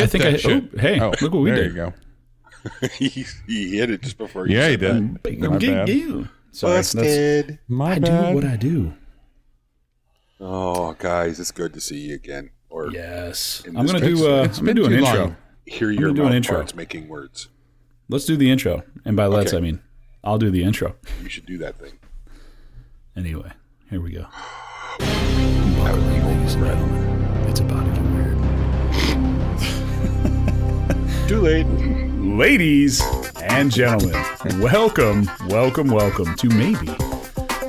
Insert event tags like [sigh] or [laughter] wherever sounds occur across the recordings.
Hit I think that I. shit. Oh, hey, look what we there did. you go. [laughs] he, he hit it just before. You Yeah, he did. Bing, My ding, bad. ding. Sorry, that's- Busted. My I bad. do what I do. Oh, guys, it's good to see you again. Or Yes, I'm gonna case, do. Uh, I'm gonna do an too intro. long. hear your gonna do an intro. parts making words. Let's do the intro, and by let's Okay. I mean I'll do the intro. You should do that thing. Anyway, here we go. Welcome, ladies and gentlemen. Too late. Ladies and gentlemen, welcome, welcome, welcome to maybe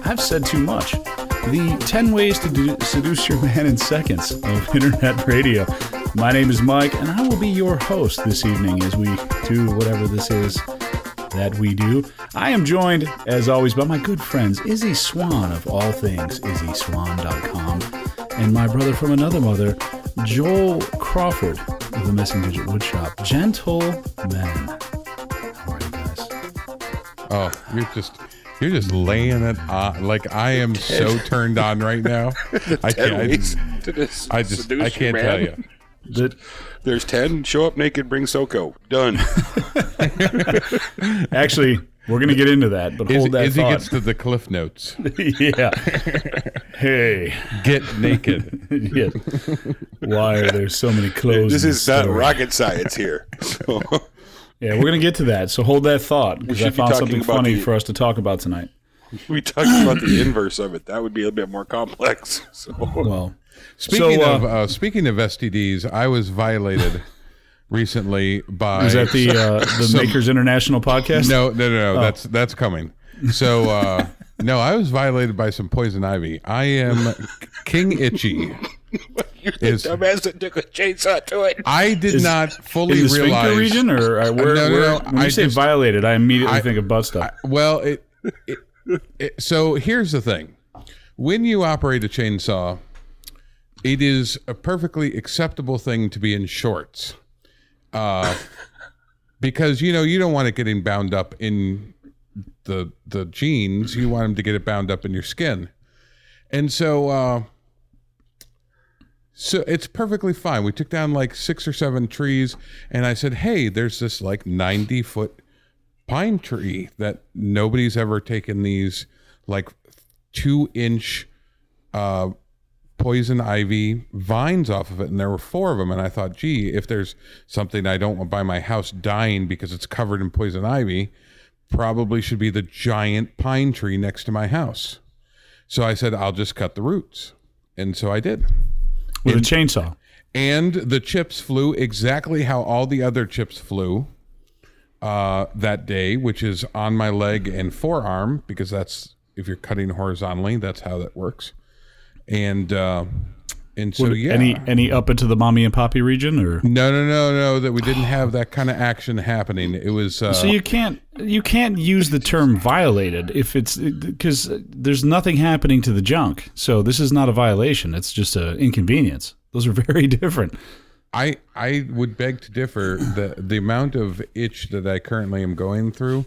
I've said too much. The 10 ways to do, seduce your man in seconds of [laughs] internet radio. My name is Mike, and I will be your host this evening as we do whatever this is that we do. I am joined, as always, by my good friends Izzy Swan of all things, IzzySwan.com, and my brother from another mother, Joel Crawford of the Missing Digit Woodshop. Gentle men. How are you guys? Oh, you're just you're just laying it on. Like I am so [laughs] turned on right now. [laughs] I can't. I, ways to dis- I just seduce I can't man. tell you. That, There's ten. Show up naked. Bring Soko. Done. [laughs] actually, we're going to get into that, but Iz, hold that Izzy thought. gets to the cliff notes. [laughs] yeah. hey. Get naked. [laughs] yes. Why are there so many clothes? this is not rocket science here. [laughs] Yeah, we're going to get to that. So hold that thought because I found talking something funny the- for us to talk about tonight. we talked about the inverse of it. That would be a bit more complex. So Well, Speaking So, uh, of uh, speaking of STDs, I was violated recently by. is that the uh, [laughs] the Some- Makers International podcast? No, no, no, Oh. no. That's that's coming. So uh, [laughs] no, I was violated by some poison ivy. I am King Itchy. [laughs] Is dumbass that took a chainsaw to it. I did not fully in the realize. region, or uh, where? No, no, where no, when you I say just- violated, I immediately I- think of butt stuff. Well, it, it, it, so here's the thing: when you operate a chainsaw, it is a perfectly acceptable thing to be in shorts, uh, because you know you don't want it getting bound up in the the jeans. You want them to get it bound up in your skin, and so. Uh, so it's perfectly fine. We took down like six or seven trees, and I said, "Hey, there's this like 90 foot pine tree that nobody's ever taken these like two inch uh, poison ivy vines off of it, and there were four of them. And I thought, gee, if there's something I don't want by my house dying because it's covered in poison ivy, probably should be the giant pine tree next to my house. So I said, I'll just cut the roots, and so I did. With a chainsaw. And the chips flew exactly how all the other chips flew uh, that day, which is on my leg and forearm, because that's if you're cutting horizontally, that's how that works. And uh, and so yeah, Any any up into the mommy and poppy region, or no, no, no, no, that we didn't have that kind of action happening. It was uh, so you can't you can't use the term violated if it's because there's nothing happening to the junk. So this is not a violation. It's just an inconvenience. Those are [laughs] very different. I I would beg to differ. the The amount of itch that I currently am going through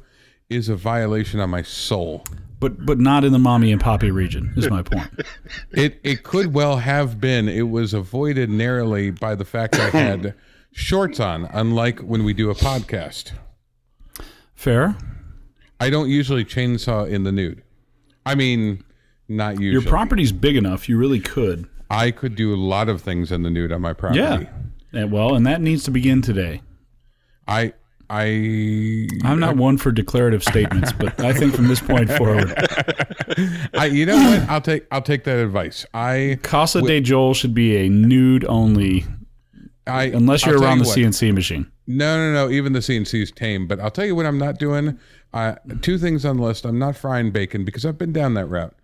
is a violation on my soul. But but not in the mommy and poppy region is my point. [laughs] It it could well have been. It was avoided narrowly by the fact I had [laughs] shorts on, unlike when we do a podcast. Fair. I don't usually chainsaw in the nude. I mean, not usually. Your property's big enough. You really could. I could do a lot of things in the nude on my property. Yeah. And, well, and that needs to begin today. I I I'm not one for declarative statements, but I think from this point [laughs] forward, I you know what? I'll take I'll take that advice. I Casa de Joel should be a nude only, I unless you're tell around you the what. CNC machine. No, no, no. Even the CNC is tame. But I'll tell you what I'm not doing. Uh, two things on the list. I'm not frying bacon because I've been down that route.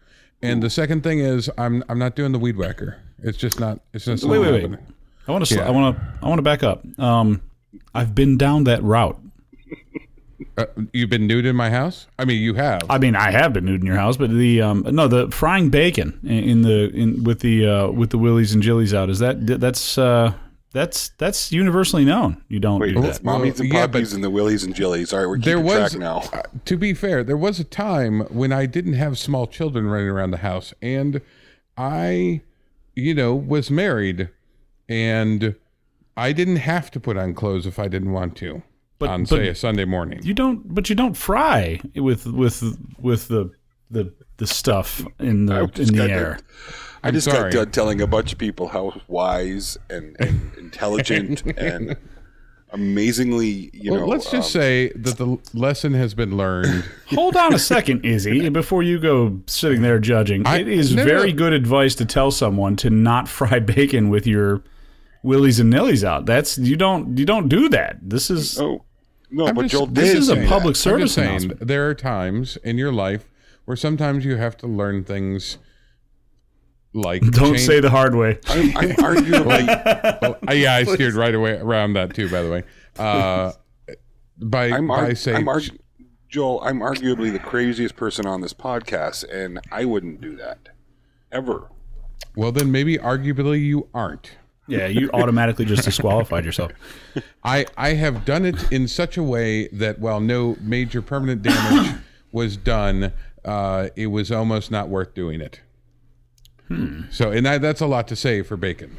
And the second thing is I'm I'm not doing the weed whacker. It's just not. It's just Wait, not wait, wait. I want to. Yeah. I want to. I want to back up. Um, I've been down that route. Uh, you've been nude in my house. I mean, you have. I mean, I have been nude in your house, but the um, no, the frying bacon in, in the in with the uh, with the willies and jillies out is that that's uh, that's that's universally known. You don't Wait, do it's that. mommies and yeah, but- poppies and the willies and jillies. All right, we're there keeping was, track now. uh, to be fair, there was a time when I didn't have small children running around the house, and I, you know, was married, and I didn't have to put on clothes if I didn't want to But- on but- say a Sunday morning. You don't, but you don't fry with with with the the the stuff in the in the got air. I just sorry. got done telling a bunch of people how wise and, and [laughs] intelligent and amazingly, you Well, know. let's just um, say that the lesson has been learned. [laughs] Hold on a second, Izzy, [laughs] before you go sitting there judging. I- it is no, very good advice to tell someone to not fry bacon with your willies and nillies out. That's you don't you don't do that. This is Oh no, I'm but just- Joel this is a say that. public I'm just service saying, announcement. there are times in your life where sometimes you have to learn things like [laughs] don't change- say the hard way. I'm, I'm [laughs] arguably Well, uh, yeah, I steered right away around that too. By the way, uh, by I'm, by arg- say I'm arg- Joel. I'm arguably the craziest person on this podcast, and I wouldn't do that ever. well, then maybe arguably you aren't. Yeah, you automatically just disqualified yourself. I I have done it in such a way that while no major permanent damage [laughs] was done, uh, it was almost not worth doing it. So, and I, that's a lot to say for bacon.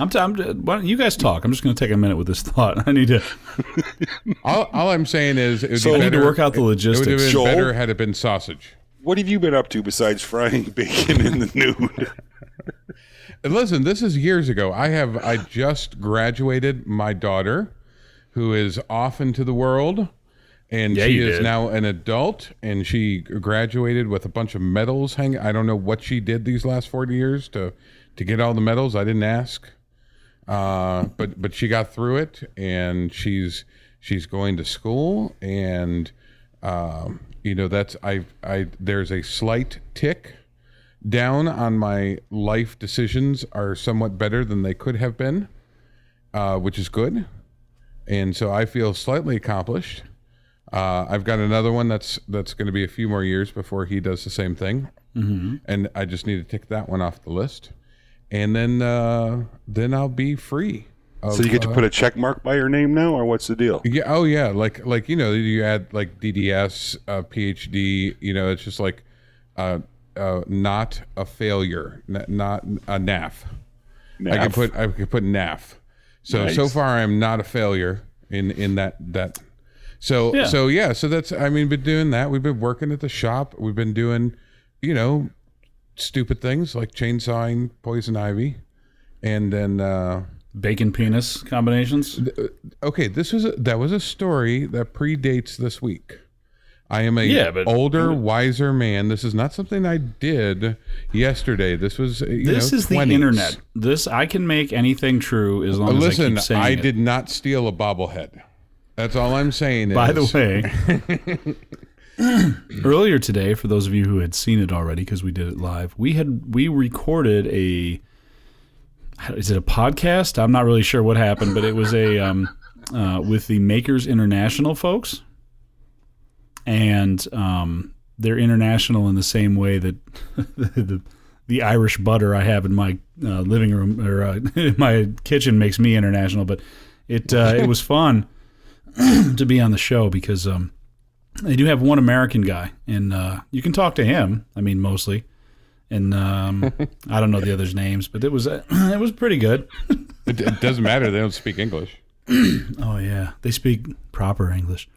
I'm, t- I'm why don't you guys talk? I'm just going to take a minute with this thought. [laughs] I need to. [laughs] All, all I'm saying is, it would So- be I need to work out the logistics. It would have been Joel? better had it been sausage. What have you been up to besides frying bacon in the nude? Listen, this is years ago. I have I just graduated my daughter, who is off into the world, and Yeah, she is did. now an adult, and she graduated with a bunch of medals. hanging. I don't know what she did these last forty years to to get all the medals. I didn't ask, uh, but but she got through it, and she's she's going to school, and um, you know that's I I there's a slight tick down on my life decisions are somewhat better than they could have been, uh, which is good. And so I feel slightly accomplished. Uh, I've got another one that's that's going to be a few more years before he does the same thing, mm-hmm. and I just need to tick that one off the list, and then uh, then I'll be free. Of, so you get to uh, put a check mark by your name now, or what's the deal? yeah. Oh, yeah. Like, like you know, you add like DDS, uh, PhD. You know, it's just like, uh, uh, not a failure, n- not a NAF. I can put I can put NAF. So Nice. so far, I'm not a failure in in that that. So Yeah. so yeah. So that's I mean, been doing that. We've been working at the shop. We've been doing, you know, stupid things like chainsawing poison ivy, and then. uh Bacon penis combinations. okay, this was a, that was a story that predates this week. I am a Yeah, but- older, wiser man. This is not something I did yesterday. This was uh, This know, is the internet. This I can make anything true as long Uh, as I Listen, keep saying I it. did not steal a bobblehead. That's all I'm saying. Is, By the way, [laughs] [clears throat] earlier today, for those of you who had seen it already, because we did it live, we had we recorded a. Is it a podcast? I'm not really sure what happened, but it was a um, uh, with the Makers International folks, and um, they're international in the same way that [laughs] the the Irish butter I have in my uh, living room or uh, in [laughs] my kitchen makes me international. But it uh, it was fun [clears throat] to be on the show because um, they do have one American guy, and uh, you can talk to him. I mean, mostly, and um, I don't know the others' names, but it was uh, [clears throat] it was pretty good. it, it doesn't matter. They don't speak English. [clears throat] Oh yeah, they speak proper English.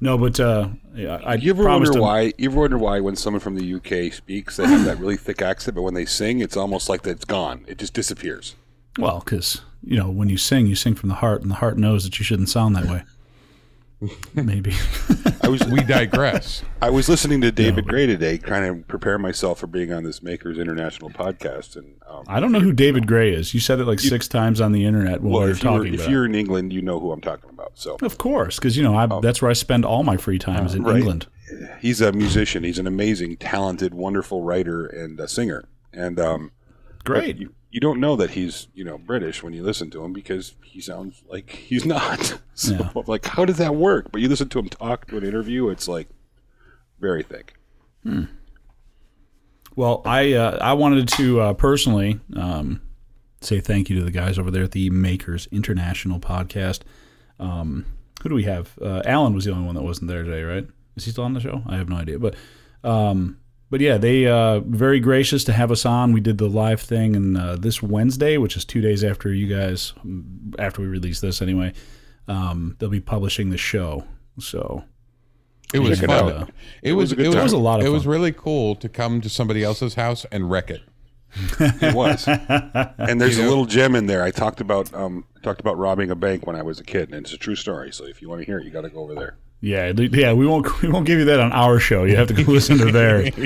No, but uh, yeah, I You ever wonder why? You ever wonder why when someone from the UK speaks, they have that really thick accent, but when they sing, it's almost like it's gone. It just disappears. Well, because you know when you sing, you sing from the heart, and the heart knows that you shouldn't sound that way. [laughs] Maybe. I was We digress. I was listening to David Gray today, trying to prepare myself for being on this Makers International podcast, and um, I don't know who David Gray is. You said it like six times on the internet when well, we were if you're, talking if you're in England, you know who I'm talking about. So Of course, because you know I, that's where I spend all my free time is in Oh. right. England. he's a musician. He's an amazing, talented, wonderful writer and a singer. And um, Great. you, you don't know that he's you know British when you listen to him because he sounds like he's not. [laughs] So Yeah. Like, how does that work? But you listen to him talk to an interview, it's like very thick. Well, I uh, I wanted to uh, personally um, say thank you to the guys over there at the Makers International podcast. Um, who do we have? Uh, Alan was the only one that wasn't there today, right? Is he still on the show? I have no idea, but um, but yeah, they uh, very gracious to have us on. We did the live thing, and uh, this Wednesday, which is two days after you guys, after we release this anyway, um, they'll be publishing the show. So It was Check it fun. It, was, was a good it was time. It was a lot of It was really cool to come to somebody else's house and wreck it. It was. [laughs] and there's a little gem in there. I talked about um, talked about robbing a bank when I was a kid, and it's a true story. So if you want to hear it, you got to go over there. Yeah, yeah, we won't [laughs] we won't give you that on our show. You have to go [laughs] listen to theirs. [laughs]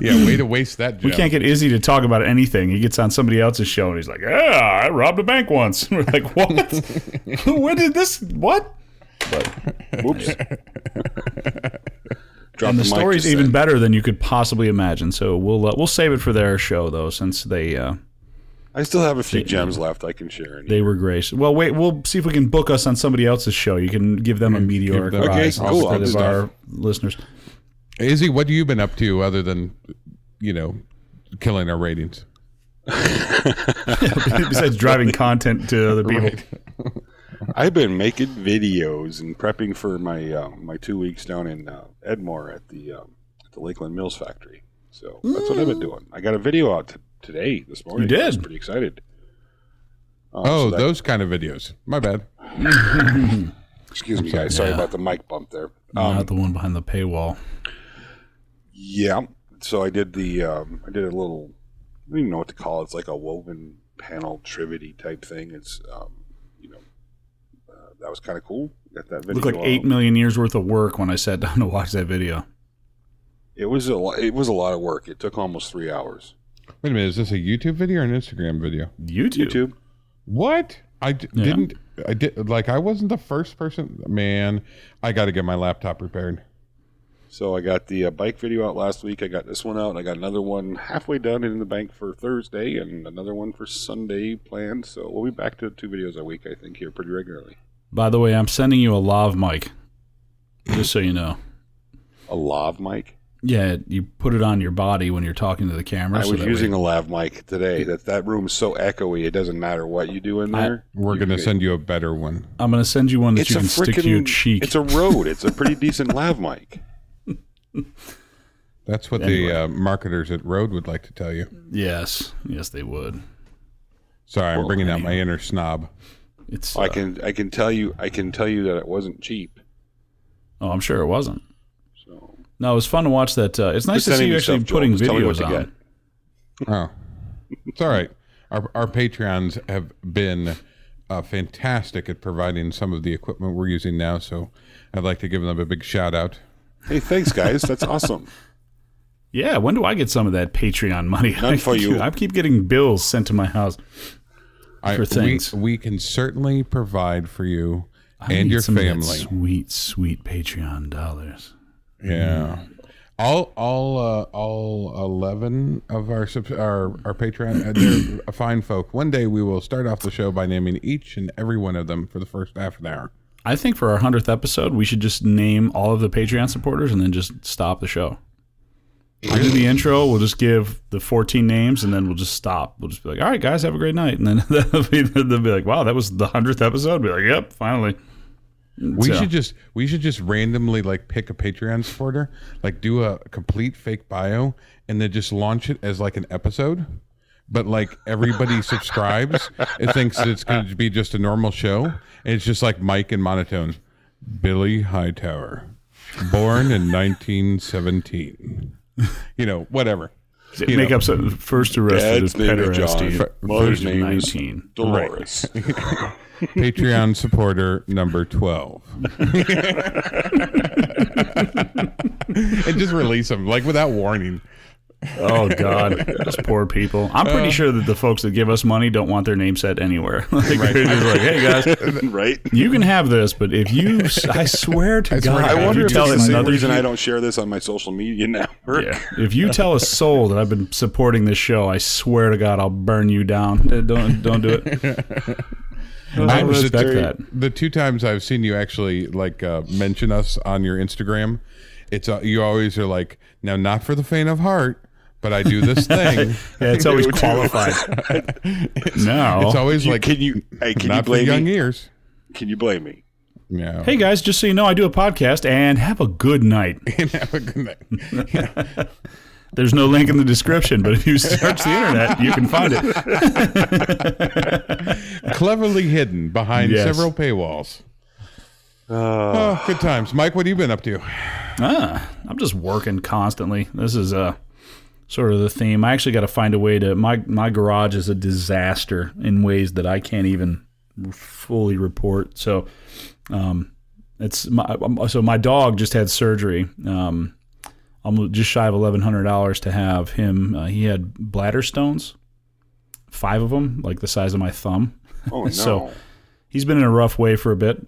Yeah, way to waste that. We can't get Izzy to talk about anything. He gets on somebody else's show and he's like, "Yeah, I robbed a bank once." And We're like, "What? when did this? What?" But Oops. Drop And the mic story's even then. better than you could possibly imagine. So we'll uh, we'll save it for their show though, since they uh, I still have a few gems left I can share. In they were gracious. Well, wait, we'll see if we can book us on somebody else's show. You can give them a meteoric them- Okay, prize cool. Instead of that. our listeners. Izzy, what have you been up to other than, you know, killing our ratings? [laughs] Besides driving content to other people. [laughs] I've been making videos and prepping for my uh, my two weeks down in uh, Edmore at the um, at the Lakeland Mills factory. So that's what I've been doing. I got a video out t- today this morning. You I was pretty excited. Um, Oh, so that- those kind of videos. My bad. [laughs] excuse me, guys. Sorry about the mic bump there. Um, Not the one behind the paywall. Yeah. So I did the um, I did a little I don't even know what to call it. It's like a woven panel trivety type thing. It's um, you know uh, that was kind of cool. Got that video. Looked like eight million years worth of work when I sat down to watch that video. It was a lot, it was a lot of work. It took almost three hours. Wait a minute. Is this a YouTube video or an Instagram video? YouTube. YouTube. What? I d- Yeah. didn't. I did. Like, I wasn't the first person. Man, I got to get my laptop repaired. So I got the uh, bike video out last week. I got this one out. I got another one halfway done in the bank for Thursday, and another one for Sunday planned. So we'll be back to two videos a week, I think, here pretty regularly. By the way, I'm sending you a lav mic, just so you know. A lav mic. Yeah, you put it on your body when you're talking to the camera. I so was using way- a lav mic today. That that room's so echoey. It doesn't matter what you do in there. We're going to get- send you a better one. I'm going to send you one that It's you a can stick to your cheek. It's a Rode. It's a pretty decent lav mic. [laughs] That's what Anyway. the uh, marketers at Rode would like to tell you. yes, yes, they would. Sorry, I'm Well, bringing out my inner snob. It's. I uh, can I can tell you I can tell you that it wasn't cheap. oh, I'm sure it wasn't. So No, it was fun to watch that. Uh, it's nice to see you actually stuff, putting Just tell me what videos on. get. Oh, it's all right. Our our Patreons have been uh, fantastic at providing some of the equipment we're using now. So I'd like to give them a big shout out. Hey, thanks guys. That's awesome. [laughs] Yeah, when do I get some of that Patreon money? None [laughs] for you. I keep getting bills sent to my house. I, For things. We, we can certainly provide for you I and need your some of that family. sweet, sweet Patreon dollars. Yeah. All all uh, all eleven of our subs- our our Patreon uh, they're [coughs] fine folk. One day we will start off the show by naming each and every one of them for the first half an hour. I think for our hundredth episode, we should just name all of the Patreon supporters and then just stop the show. We'll do the intro. We'll just give the 14 names, and then we'll just stop. We'll just be like, "All right, guys, have a great night," and then [laughs] they'll be, they'll be like, "Wow, that was the hundredth episode." We'll Be like, "Yep, finally." We So- should just we should just randomly like pick a Patreon supporter, like do a complete fake bio, and then just launch it as like an episode. But like everybody [laughs] subscribes, it thinks that it's going to be just a normal show, and it's just like Mike and monotone. Billy Hightower, born in 1917. You know, whatever. You Make know. up some first arrested Dad's as name is pederasty. John. Mother's age of name is 19. Dolores. [laughs] Patreon supporter number 12. [laughs] and just release them like without warning. Oh God, those poor people. I'm Uh. pretty sure that the folks that give us money don't want their name said anywhere. [laughs] like, they're just like, hey guys, [laughs] right? you can have this, but if you, I swear to God, to I wonder you if tell it's the same another, reason I don't share this on my social media network. yeah, if you tell a soul that I've been supporting this show, I swear to God, I'll burn you down. Uh, Don't don't do it. [laughs] I respect the- that. The two times I've seen you actually like uh, mention us on your Instagram, it's uh, you always are like, now not for the faint of heart, but I do this thing. [laughs] Yeah, it's always qualified. [laughs] no, It's always You- like can you? Hey, can you not for blame young me? ears. Can you blame me? Yeah. Hey guys, just so you know, I do a podcast and have a good night. [laughs] And have a good night. There's no link in the description, but if you search the internet, you can find it. Cleverly hidden behind Yes. several paywalls. Uh, Oh, good times. Mike, what have you been up to? Ah, I'm just working constantly. This is uh, sort of the theme. I actually got to find a way to. My my garage is a disaster in ways that I can't even fully report. So, um, it's my um, so my dog just had surgery. Um, I'm just shy of eleven hundred dollars to have him. Uh, he had bladder stones, five of them, like the size of my thumb. oh [laughs] no. So- he's been in a rough way for a bit.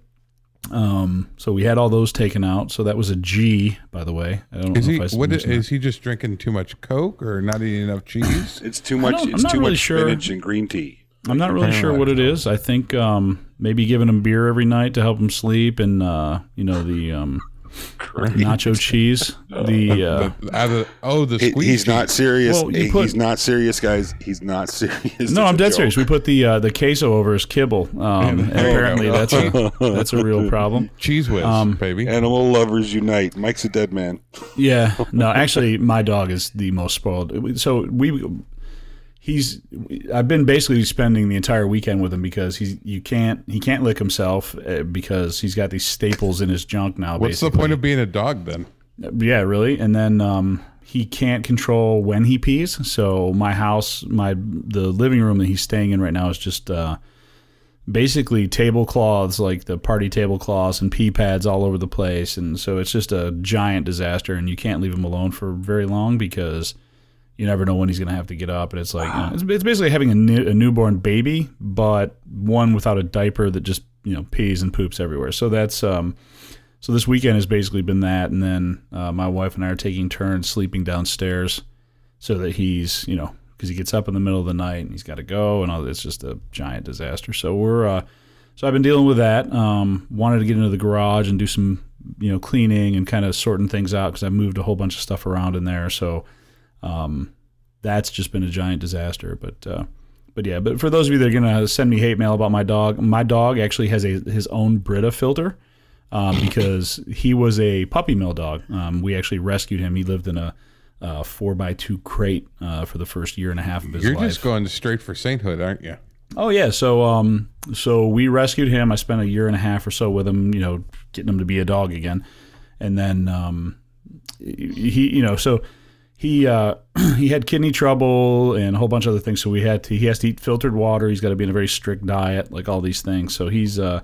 Um, so we had all those taken out. So that was a G, by the way. I don't Is know he if I what mentioned that. is he just drinking too much Coke or not eating enough [clears throat] cheese? it's too much. I'm It's not too really much sure. spinach and green tea. I'm not really sure what it is. I think um, maybe giving him beer every night to help him sleep, and uh, you know the um, nacho [laughs] cheese. The uh, The- out of- oh, the He- squeeze. he's not serious. Well, you put- he's not serious, guys. He's not [laughs] serious. no, I'm dead joke. serious. We put the uh, the queso over his kibble. Um, and apparently that's a that's a real problem. [laughs] Cheez Whiz, Um, baby. Animal lovers unite. Mike's a dead man. Yeah, no, actually, my dog is the most spoiled. So we, he's, I've been basically spending the entire weekend with him because he's, you can't, he can't lick himself uh, because he's got these staples in his junk now. What's the point of being a dog then? Yeah, really. And then um, he can't control when he pees. So my house, my the living room that he's staying in right now is just uh, basically tablecloths, like the party tablecloths and pee pads all over the place. And so it's just a giant disaster. And you can't leave him alone for very long because you never know when he's going to have to get up. And it's like you know, it's, it's basically having a, new, a newborn baby, but one without a diaper that just you know pees and poops everywhere. So that's um, so this weekend has basically been that, and then uh, my wife and I are taking turns sleeping downstairs, so that he's you know because he gets up in the middle of the night and he's got to go, and all, it's just a giant disaster. So we're uh, so I've been dealing with that. Um, wanted to get into the garage and do some you know cleaning and kind of sorting things out because I moved a whole bunch of stuff around in there. So um, that's just been a giant disaster. But uh, but yeah, but for those of you that are gonna send me hate mail about my dog, my dog actually has a his own Brita filter um, [laughs] because he was a puppy mill dog. Um, we actually rescued him. He lived in a uh, four by two crate uh, for the first year and a half of his You're life. just going straight for sainthood, aren't you? Oh yeah, so um, so we rescued him. I spent a year and a half or so with him, you know, getting him to be a dog again, and then um, he, you know, so he uh, [clears throat] he had kidney trouble and a whole bunch of other things. So we had to he has to eat filtered water. He's got to be in a very strict diet, like all these things. So he's uh,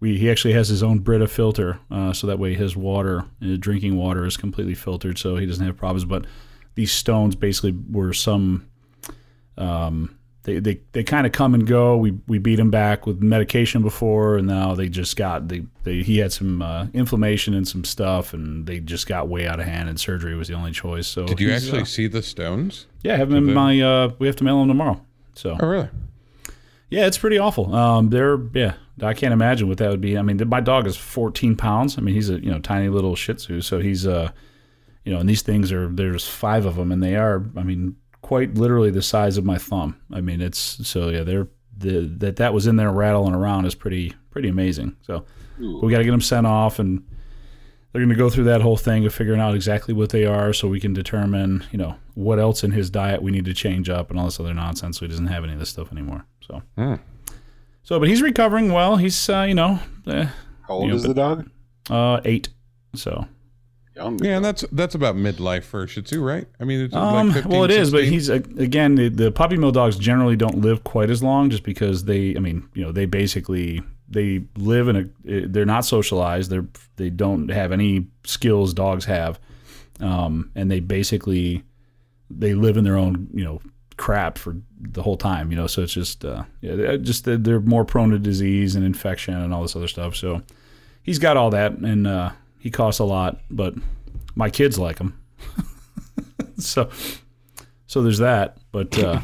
we he actually has his own Brita filter, uh, so that way his water, uh, drinking water, is completely filtered, so he doesn't have problems. But these stones basically were some um, they, they, they kind of come and go. We we beat him back with medication before, and now they just got they, they he had some uh, inflammation and some stuff, and they just got way out of hand, and surgery was the only choice. So Did you actually uh, see the stones? yeah, have him in my uh, we have to mail them tomorrow. So Oh, really? yeah, it's pretty awful. Um, they're yeah, I can't imagine what that would be. I mean, my dog is 14 pounds. I mean, he's a you know tiny little Shih Tzu, so he's uh, you know, and these things are there's five of them, and they are, I mean, quite literally the size of my thumb. I mean, it's so yeah, they're the that that was in there rattling around is pretty pretty amazing. So we got to get them sent off, and they're going to go through that whole thing of figuring out exactly what they are, so we can determine you know what else in his diet we need to change up and all this other nonsense. So he doesn't have any of this stuff anymore. So. Hmm. So, but he's recovering well. He's, uh, you know, uh, How old Yeah, is but- the dog? uh, eight. So, Young. Yeah, and that's that's about midlife for a Shih Tzu, right? I mean, it's um, like 15, well, it is, but he's uh, again the, the puppy mill dogs generally don't live quite as long, just because they, I mean, you know, they basically they live in a, they're not socialized. They're they don't have any skills dogs have, um, and they basically they live in their own, you know, crap for the whole time, you know. So it's just, uh, yeah, they're just they're- they're more prone to disease and infection and all this other stuff. So he's got all that, and uh, he costs a lot, but my kids like him. [laughs] so, so there's that. But uh,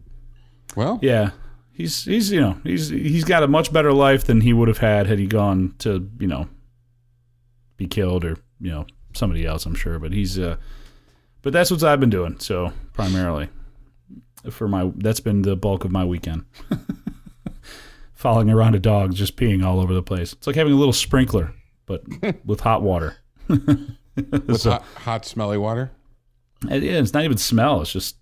[laughs] well, yeah, he's he's you know he's he's got a much better life than he would have had had he gone to you know be killed or you know somebody else. I'm sure, but he's uh, but that's what I've been doing. So primarily for my that's been the bulk of my weekend. [laughs] following around a dog just peeing all over the place. It's like having a little sprinkler, but with hot water. [laughs] With So- hot, hot, smelly water. It is. It's not even smell. It's just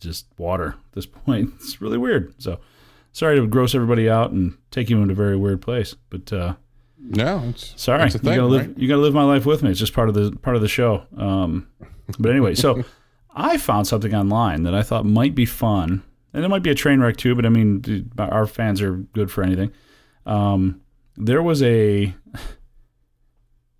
just water at this point. [laughs] It's really weird. So sorry to gross everybody out and take you into a very weird place. But uh, No, it's sorry, It's a you gotta live. right? You gotta live my life with me. It's just part of the part of the show. Um, but anyway, so [laughs] I found something online that I thought might be fun, and it might be a train wreck too. But I mean, our fans are good for anything. Um, there was a.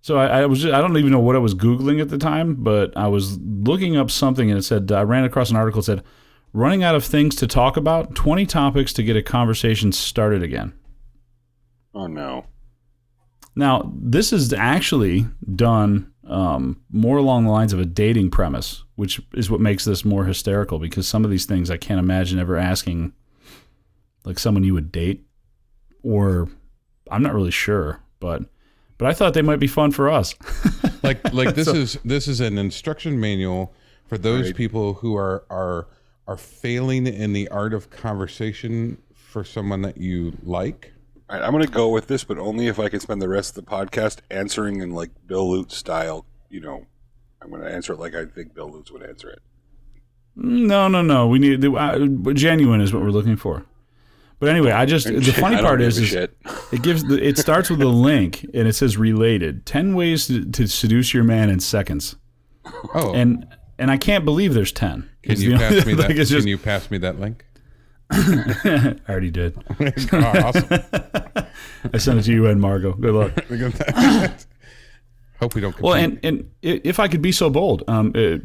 So I, I was just, I don't even know what I was googling at the time, but I was looking up something and it said I ran across an article that said running out of things to talk about, 20 topics to get a conversation started again. Oh no. Now, this is actually done um, more along the lines of a dating premise, which is what makes this more hysterical because some of these things I can't imagine ever asking like someone you would date or I'm not really sure, but but I thought they might be fun for us. [laughs] like like this is this is an instruction manual for those Right. people who are are are failing in the art of conversation for someone that you like. All right, I'm going to go with this, but only if I can spend the rest of the podcast answering in like Bill Lutz style. You know, I'm going to answer it like I think Bill Lutz would answer it. No, no, no. We need the uh, genuine is what we're looking for. But anyway, I just [laughs] the funny part is, is shit. It gives the, it starts with a [laughs] link and it says related. 10 ways to, to seduce your man in seconds. Oh, And and I can't believe there's 10. can you pass me that? like, it's just- can you pass me that link? [laughs] I already did. [laughs] Awesome. I sent it to you and Margot. Good luck. Look at that. Hope we don't. Well, and and if I could be so bold, um, a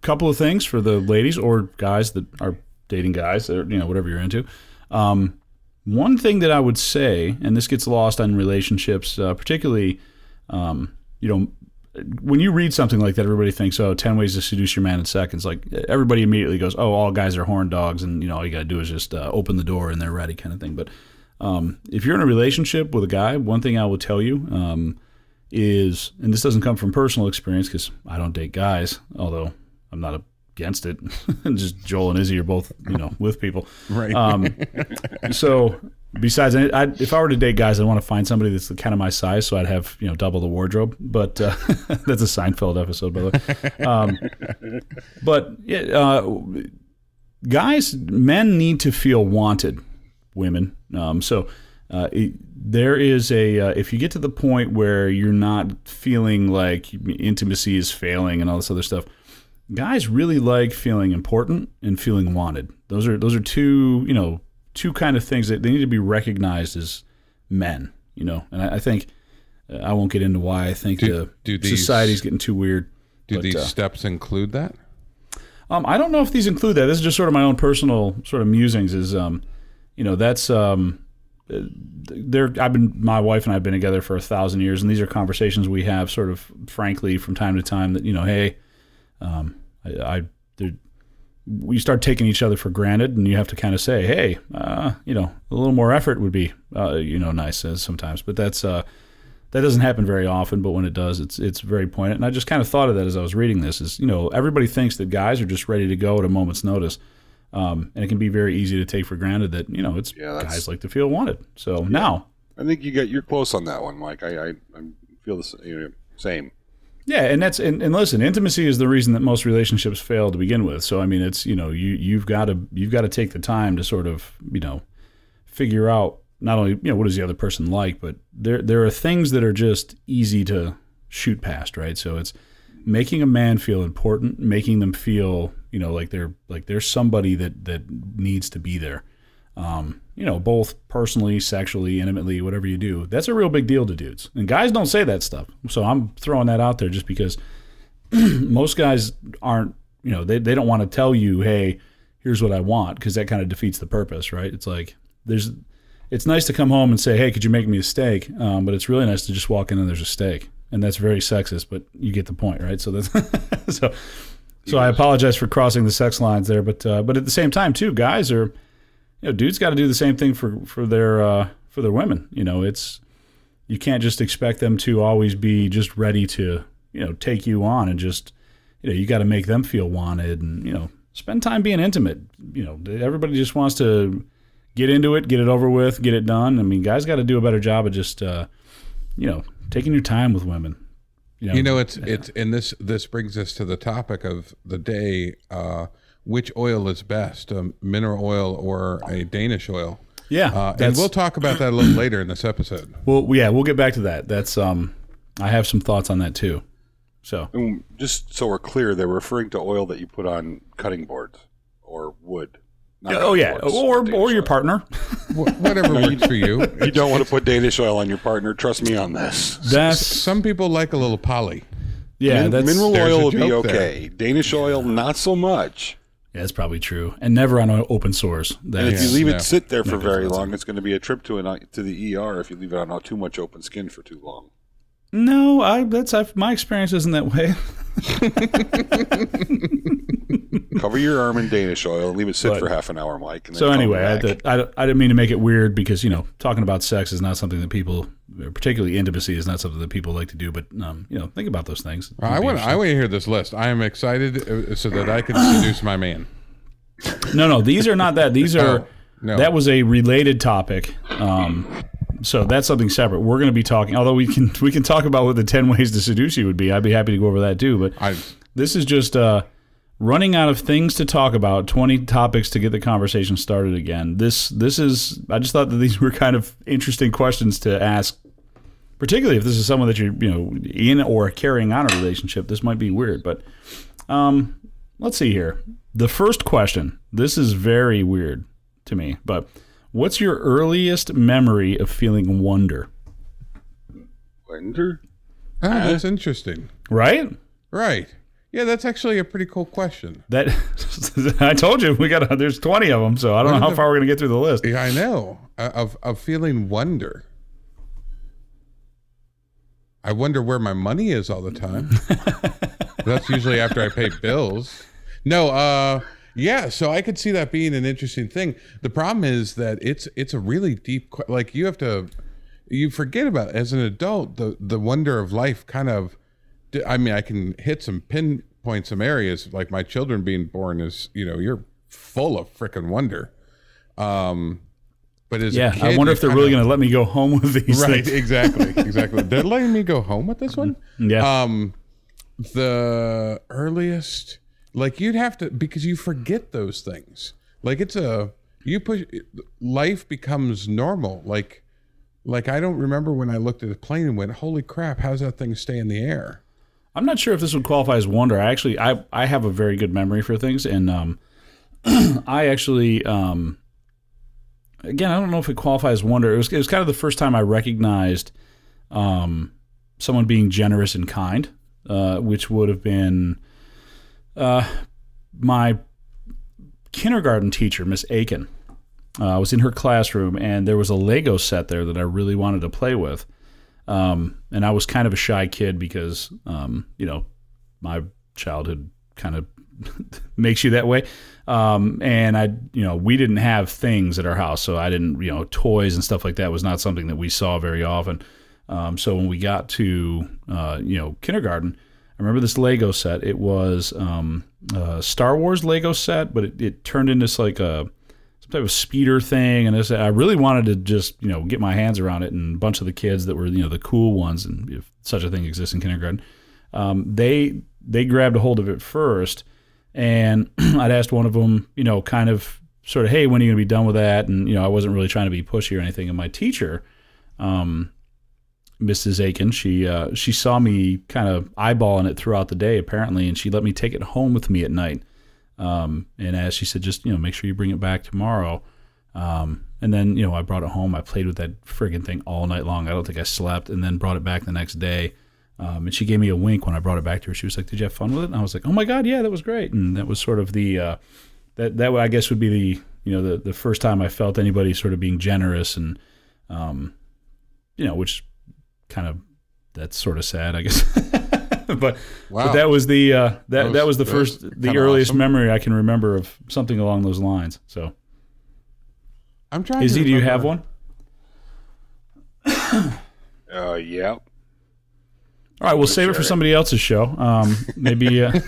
couple of things for the ladies or guys that are dating guys, or you know whatever you're into. Um, one thing that I would say, and this gets lost on relationships, uh, particularly, um, you know, when you read something like that, everybody thinks, "Oh, 10 ways to seduce your man in seconds." Like everybody immediately goes, "Oh, all guys are horn dogs," and you know all you got to do is just uh, open the door and they're ready, kind of thing. But um, if you're in a relationship with a guy, one thing I will tell you. Um, is, and this doesn't come from personal experience because I don't date guys, although I'm not against it. [laughs] Just Joel and Izzy are both, you know, with people. right. Um, so besides, I, I, if I were to date guys, I'd want to find somebody that's kind of my size, so I'd have you know double the wardrobe. But uh, [laughs] that's a Seinfeld episode, by the way. Um, but yeah, uh, guys, men need to feel wanted. Women, um, so. Uh, it, there is a uh, if you get to the point where you're not feeling like intimacy is failing and all this other stuff guys really like feeling important and feeling wanted. Those are those are two you know two kind of things that they need to be recognized as men. You know, and I, I think uh, I won't get into why I think Do- the do these- society's getting too weird. Do but, these uh, steps include that? Um, I don't know if these include that. This is just sort of my own personal sort of musings. Is um, you know, that's um, uh, there. I've been my wife and I've been together for a thousand years, and these are conversations we have sort of frankly from time to time. That you know, hey, um, I, I there, we start taking each other for granted, and you have to kind of say, hey, uh, you know, a little more effort would be, uh, you know, nice sometimes. But that's uh, that doesn't happen very often, but when it does, it's it's very poignant. And I just kind of thought of that as I was reading this. Is you know everybody thinks that guys are just ready to go at a moment's notice, um, and it can be very easy to take for granted that you know it's Yeah, guys like to feel wanted. So now, I think you got you're close on that one, Mike. I I, I feel the you know, same. Yeah, and that's and, and listen, intimacy is the reason that most relationships fail to begin with. So I mean, it's you know you you've got to you've got to take the time to sort of you know figure out not only you know what is the other person like, but there there are things that are just easy to shoot past, right? So it's making a man feel important, making them feel you know like they're like there's somebody that that needs to be there. Um, you know, both personally, sexually, intimately, whatever you do, that's a real big deal to dudes. And guys don't say that stuff. So I'm throwing that out there just because [clears throat] most guys aren't, you know, they, they don't want to tell you, hey, here's what I want, because that kind of defeats the purpose, right? It's like there's, it's nice to come home and say, hey, could you make me a steak? Um, but it's really nice to just walk in and there's a steak, and that's very sexist, but you get the point, right? So that's [laughs] so. So I apologize for crossing the sex lines there, but uh, but at the same time too, guys are, you know, dudes got to do the same thing for for their uh, for their women. You know, it's you can't just expect them to always be just ready to you know take you on and just you know you got to make them feel wanted and you know spend time being intimate. You know, everybody just wants to get into it, get it over with, get it done. I mean, guys got to do a better job of just, uh, you know, taking your time with women. You know, it's it's and this this brings us to the topic of the day. Uh, which oil is best, um, mineral oil or a Danish oil? yeah, Uh, and we'll talk about that a little later in this episode. well, yeah, we'll get back to that. That's um, I have some thoughts on that too. So And just so we're clear, they're referring to oil that you put on cutting boards or wood. Not oh yeah, boards, or Danish or your oil. partner. [laughs] Whatever [laughs] works for you. [laughs] You don't want to put Danish oil on your partner. Trust me on this. That's Some people like a little poly. yeah, Min- that's mineral oil a will be joke there. okay. Danish oil, not so much. Yeah, that's probably true, and never on an open source. And That's, if you leave Yeah. it sit there for very long, it's going to be a trip to an to the ER if you leave it on too much open skin for too long. no, I that's I've, my experience isn't that way. [laughs] [laughs] Cover your arm in Danish oil and leave it sit But- for half an hour, Mike. And then So anyway, I, back. did- I, I didn't mean to make it weird because you know talking about sex is not something that people, particularly intimacy, is not something that people like to do. But um, you know, think about those things. I want I want to hear this list. I am excited uh, so that I can seduce my man. No, no, these are not that. These [laughs] are Oh, no. that was a related topic. Um, so that's something separate. We're going to be talking. Although we can we can talk about what the ten ways to seduce you would be. I'd be happy to go over that too. But I this is just uh, running out of things to talk about. Twenty topics to get the conversation started again. This this is. I just thought that these were kind of interesting questions to ask. Particularly if this is someone that you're, you know, in or carrying on a relationship, this might be weird. But um, let's see here. The first question. This is very weird to me. But what's your earliest memory of feeling wonder? Wonder? oh, that's interesting. Right? Right. Yeah, that's actually a pretty cool question. That [laughs] I told you we got. There's 20 of them, so I don't know What are how the- far we're gonna get through the list. Yeah, I know. Uh, Of of feeling wonder. I wonder where my money is all the time. [laughs] That's usually after I pay bills. No, uh yeah, so I could see that being an interesting thing. The problem is that it's it's a really deep like you have to you forget about it. as an adult the the wonder of life kind of I mean I can hit some pinpoint some areas like my children being born is, you know, you're full of freaking wonder. Um but as Yeah, I wonder if they're really gonna let me go home with these right things. exactly [laughs] exactly they're letting me go home with this one Yeah. um the earliest like you'd have to because you forget those things like it's a you push life becomes normal like like i don't remember when i looked at a plane and went holy crap how's that thing stay in the air I'm not sure if this would qualify as wonder. I actually, I, I have a very good memory for things, and um, [clears throat] I actually, um, again, I don't know if it qualifies as wonder. It was, it was kind of the first time I recognized um, someone being generous and kind, uh, which would have been uh, my kindergarten teacher, Miss Aiken. Uh, I was in her classroom, and there was a Lego set there that I really wanted to play with. Um, and I was kind of a shy kid because, um, you know, my childhood kind of [laughs] makes you that way. Um, and I, you know, we didn't have things at our house, so I didn't, you know, toys and stuff like that was not something that we saw very often. Um, so when we got to, uh, you know, kindergarten, I remember this Lego set. It was um, a Star Wars Lego set, but it, it turned into like a type of speeder thing. And I really wanted to just, you know, get my hands around it. And a bunch of the kids that were, you know, the cool ones, and if such a thing exists in kindergarten, um, they they grabbed a hold of it first. And [clears throat] I'd asked one of them, you know, kind of sort of, hey, when are you going to be done with that? And, you know, I wasn't really trying to be pushy or anything. And my teacher, um, Mrs. Aiken, she uh, she saw me kind of eyeballing it throughout the day, apparently, and she let me take it home with me at night. Um, and as she said, just you know, make sure you bring it back tomorrow. Um, and then you know, I brought it home. I played with that friggin' thing all night long. I don't think I slept, and then brought it back the next day. Um, and she gave me a wink when I brought it back to her. She was like, "Did you have fun with it?" And I was like, "Oh my god, yeah, that was great." And that was sort of the uh, that that I guess would be the you know the the first time I felt anybody sort of being generous and um, you know, which kind of that's sort of sad, I guess. [laughs] [laughs] but wow but that was the uh, that that That was, was- the first the earliest awesome. memory I can remember of something along those lines. So, i'm trying Izzy, to do you have one? [coughs] Uh, yeah. All right, we'll save it for somebody else's show. Um, [laughs] maybe. Uh, [laughs]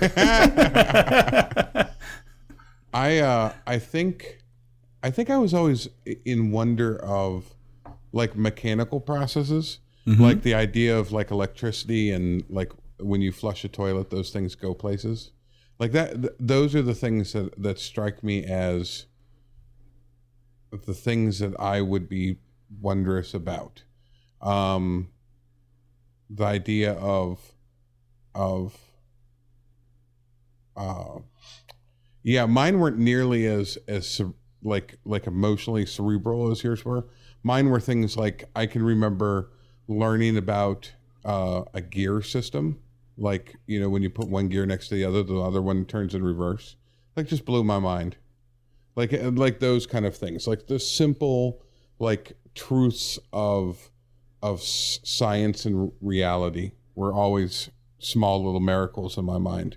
I uh I think I think I was always in wonder of like mechanical processes, like the idea of like electricity and like when you flush a toilet, those things go places. Like that, th- those are the things that that strike me as the things that I would be wondrous about. Um, the idea of of uh, yeah, mine weren't nearly as as like like emotionally cerebral as yours were. Mine were things like I can remember learning about uh, a gear system, like you know when you put one gear next to the other, the other one turns in reverse. Like just blew my mind. Like like those kind of things, like the simple like truths of of science and reality were always small little miracles in my mind.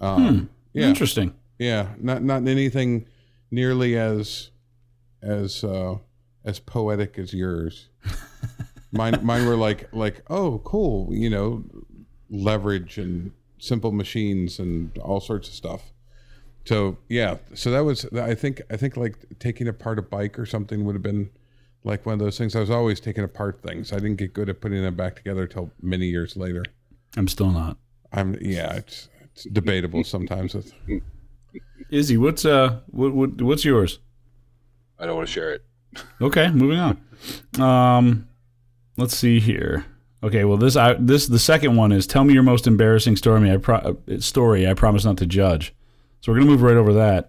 Um, yeah, Interesting. yeah, not not anything nearly as as uh, as poetic as yours. [laughs] mine mine were like like oh cool, you know, leverage and simple machines and all sorts of stuff. So yeah, so that was I think I think like taking apart a bike or something would have been like one of those things. I was always taking apart things. I didn't get good at putting them back together until many years later. I'm still not. I'm yeah, it's it's debatable sometimes with Izzy, what's uh, what, what what's yours? I don't want to share it. Okay, moving on. Um, let's see here. Okay, well this I this the second one is tell me your most embarrassing story. I pro- uh, story. I promise not to judge. So we're gonna move right over that.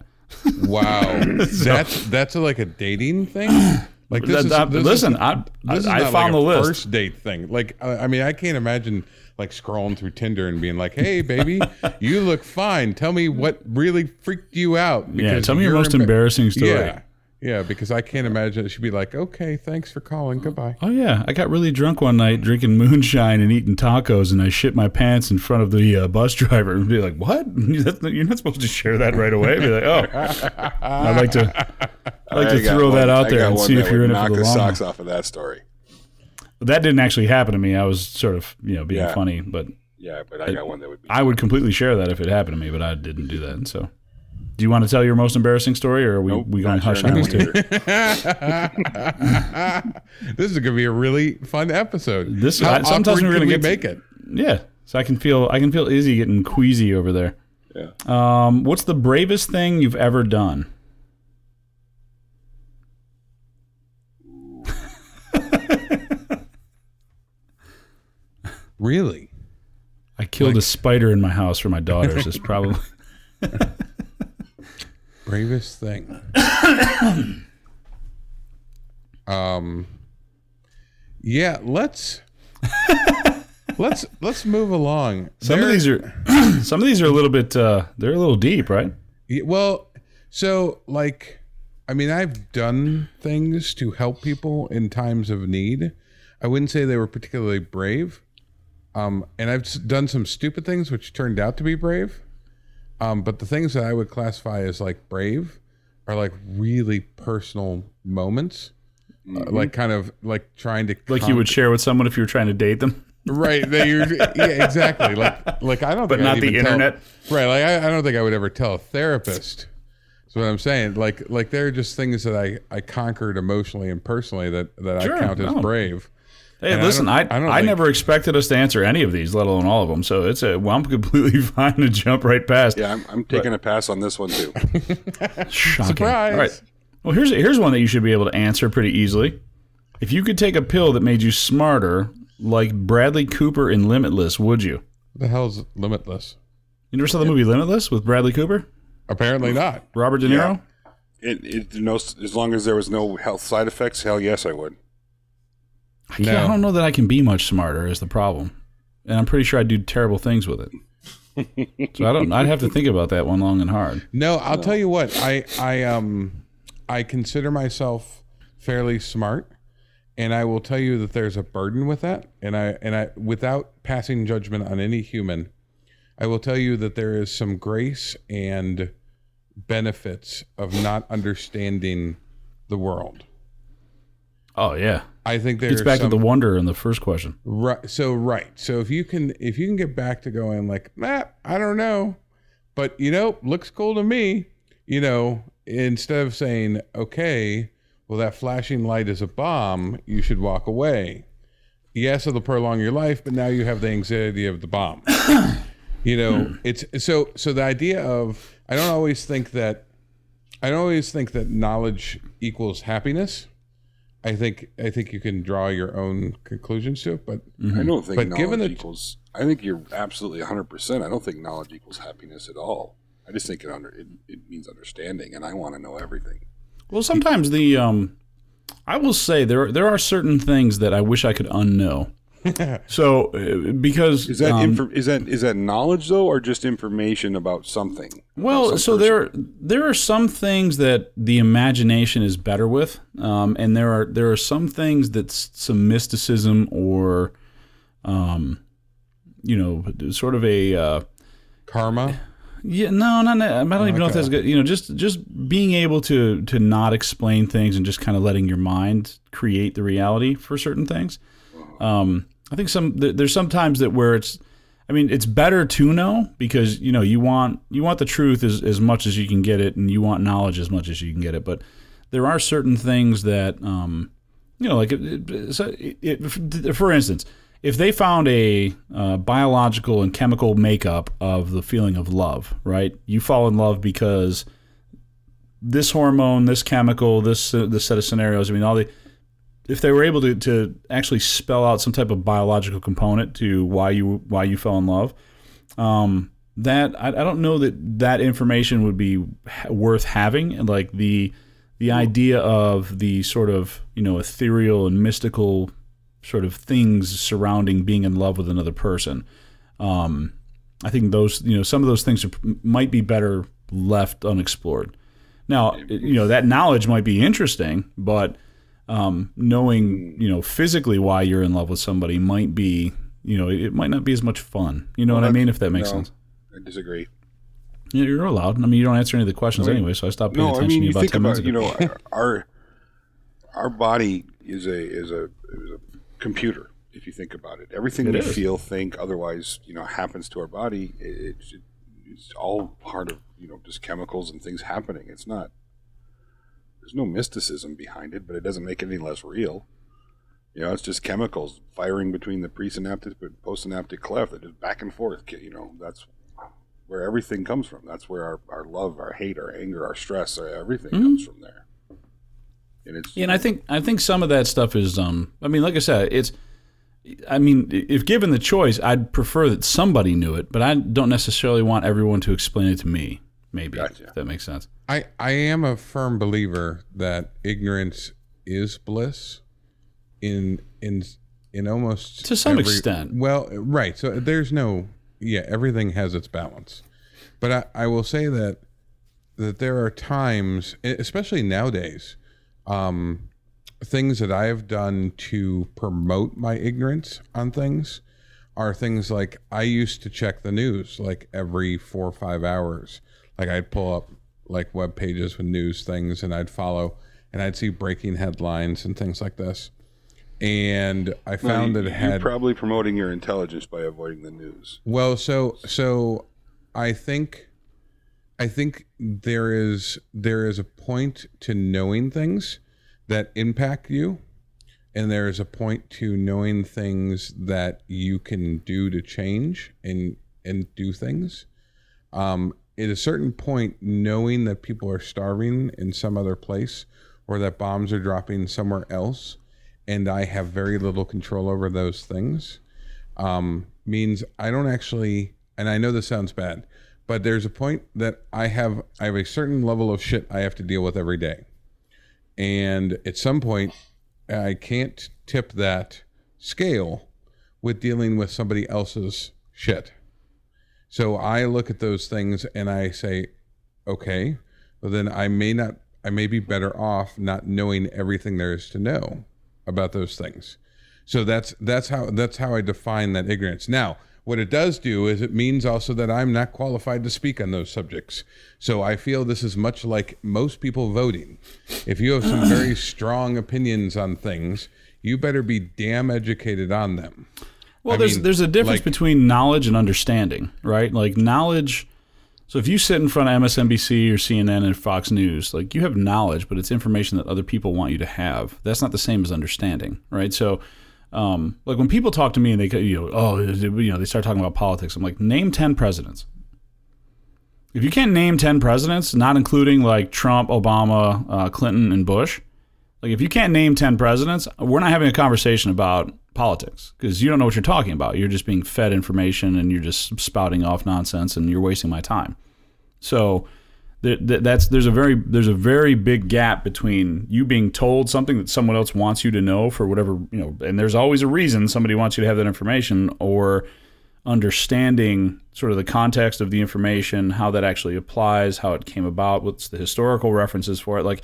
Wow, [laughs] that's that's like a dating thing. [clears throat] Like this That- is, this listen, is, I this is I, I found like the a list. first date thing. Like I I mean, I can't imagine like scrolling through Tinder and being like, "Hey, baby, [laughs] you look fine. Tell me what really freaked you out." Yeah, tell me your most emba- embarrassing story. Yeah, yeah, because I can't imagine it should be like, "Okay, thanks for calling. Goodbye." Oh yeah, I got really drunk one night drinking moonshine and eating tacos, and I shit my pants in front of the uh, bus driver and be like, "What? [laughs] You're not supposed to share that right away." Be like, "Oh, I'd like to, I'd like I to throw one- that out there and see if you're would in it for knock the the long." socks off of that story. That didn't actually happen to me. I was sort of, you know, being Yeah. funny, but Yeah, but I got one that would be. I would completely share that if it happened to me, but I didn't do that. And So, do you want to tell your most embarrassing story, or are we Nope, we going not hush sharing on that that too? this is gonna be a really fun episode. This- How I- sometimes we're gonna we get make it. Yeah, so I can feel I can feel Izzy getting queasy over there. Yeah. Um, what's the bravest thing you've ever done? Really? I killed a spider in my house for my daughters. Is probably [laughs] [laughs] Bravest thing. [coughs] um yeah, let's [laughs] let's let's move along. some of these are [coughs] some of these are a little bit uh, they're a little deep, right? Yeah, well, so like, I mean, I've done things to help people in times of need. I wouldn't say they were particularly brave. Um, and I've done some stupid things which turned out to be brave. Um, but the things that I would classify as like brave are like really personal moments, uh, like kind of like trying to Like you would share with someone if you were trying to date them. right that you're [laughs] yeah exactly like like i don't But think I'd not the even tell- internet? right like I, I don't think i would ever tell a therapist that's what i'm saying like like they're just things that i i conquered emotionally and personally that that Sure, i count as no. brave Hey, And I listen, don't- I I I, don't think- never expected us to answer any of these, let alone all of them. So it's a well, I'm [laughs] completely fine to jump right past. Yeah, I'm, I'm taking a pass on this one too. [laughs] Shocking. Surprise. All right. Well, here's here's one that you should be able to answer pretty easily. If you could take a pill that made you smarter, like Bradley Cooper in Limitless, would you? what the hell's limitless You never saw the movie Limitless with Bradley Cooper, apparently not Robert De Niro? It, it, no, as long as there was no health side effects, hell yes, I would. I, No. I don't know that I can be much smarter. Is the problem, and I'm pretty sure I'd do terrible things with it. so I don't. I'd have to think about that one long and hard. no i'll tell you what i i um i consider myself fairly smart and i will tell you that there's a burden with that and i and i without passing judgment on any human i will tell you that there is some grace and benefits of not understanding the world Oh yeah, i think there's back some, to the wonder in the first question. right so right so if you can if you can get back to going like nah, i don't know but you know looks cool to me you know instead of saying, okay, well, that flashing light is a bomb, you should walk away. Yes, it'll prolong your life, but now you have the anxiety of the bomb. [coughs] you know, it's so so the idea of I don't always think that I don't always think that knowledge equals happiness. I think I think you can draw your own conclusions to it, but I don't think But knowledge given the- equals. I think you're absolutely 100. percent I don't think knowledge equals happiness at all. I just think it under it, it means understanding, and I want to know everything. Well, sometimes the um, I will say there there are certain things that I wish I could unknow. [laughs] so uh, because Is that um, infor- is that is that knowledge though, or just information about something? Well, Some so person? there there are some things that the imagination is better with, um, and there are there are some things that some mysticism or, um, you know, sort of a uh, karma. yeah no not I don't even know if that's good. You know, just just being able to to not explain things and just kind of letting your mind create the reality for certain things. Um, I think some th- there's sometimes that where it's I mean, it's better to know because you know you want you want the truth as, as much as you can get it, and you want knowledge as much as you can get it. But there are certain things that, um, you know, like it, it, it, for instance, if they found a uh, biological and chemical makeup of the feeling of love, right? You fall in love because this hormone, this chemical, this uh, this set of scenarios. I mean, all the if they were able to, to actually spell out some type of biological component to why you why you fell in love, um, that I, I don't know that that information would be worth having. And like the the idea of the sort of you know ethereal and mystical sort of things surrounding being in love with another person. Um, I think those you know some of those things are, might be better left unexplored. Now you know that knowledge might be interesting, but um, knowing you know physically why you're in love with somebody might be you know it might not be as much fun. You know what I mean? If that makes no, sense. I disagree. Yeah, You're allowed. I mean, you don't answer any of the questions anyway, so I stopped paying No, I attention mean to you you about ten minutes about ago. you know [laughs] our our body is a is a is a computer. If you think about it, everything It we is. feel, think, otherwise you know happens to our body. It, it's it's all part of you know just chemicals and things happening. It's not. There's no mysticism behind it, but it doesn't make it any less real. You know, it's just chemicals firing between the presynaptic and postsynaptic cleft that just back and forth. You know, that's where everything comes from. That's where our, our love, our hate, our anger, our stress, our everything comes from there. And it's Yeah, and I think I think some of that stuff is um I mean like I said it's I mean if given the choice I'd prefer that somebody knew it but I don't necessarily want everyone to explain it to me maybe Gotcha. if that makes sense. I, I am a firm believer that ignorance is bliss in in in almost To some extent. Well, right. So there's no yeah, everything has its balance. But I, I will say that that there are times, especially nowadays, um, things that I have done to promote my ignorance on things are things like I used to check the news like every four or five hours. Like I'd pull up like web pages with news things and I'd follow and I'd see breaking headlines and things like this. And I found that it you're had probably promoting your intelligence by avoiding the news. well, so so I think I think there is there is a point to knowing things that impact you and there is a point to knowing things that you can do to change and and do things. Um at a certain point knowing that people are starving in some other place or that bombs are dropping somewhere else and I have very little control over those things um, means I don't actually, and I know this sounds bad, but there's a point that I have I have a certain level of shit I have to deal with every day, and at some point I can't tip that scale with dealing with somebody else's shit. So I look at those things and I say, okay, but then I may not, I may be better off not knowing everything there is to know about those things. So that's that's how that's how I define that ignorance. Now, what it does do is it means also that I'm not qualified to speak on those subjects. So I feel this is much like most people voting. If you have some very [clears throat] strong opinions on things, you better be damn educated on them. Well, I there's mean, there's a difference like- between knowledge and understanding, right? Like knowledge So if you sit in front of MSNBC or CNN and Fox News, like you have knowledge, but it's information that other people want you to have. That's not the same as understanding, right? So, um, like when people talk to me and they, you know, oh, you know, they start talking about politics. I'm like, name ten presidents. If you can't name ten presidents, not including like Trump, Obama, uh, Clinton, and Bush, like if you can't name ten presidents, we're not having a conversation about politics because you don't know what you're talking about. You're just being fed information and you're just spouting off nonsense and you're wasting my time. So that's there's a very there's a very big gap between you being told something that someone else wants you to know for whatever you know, and there's always a reason somebody wants you to have that information or understanding sort of the context of the information, how that actually applies, how it came about, what's the historical references for it. Like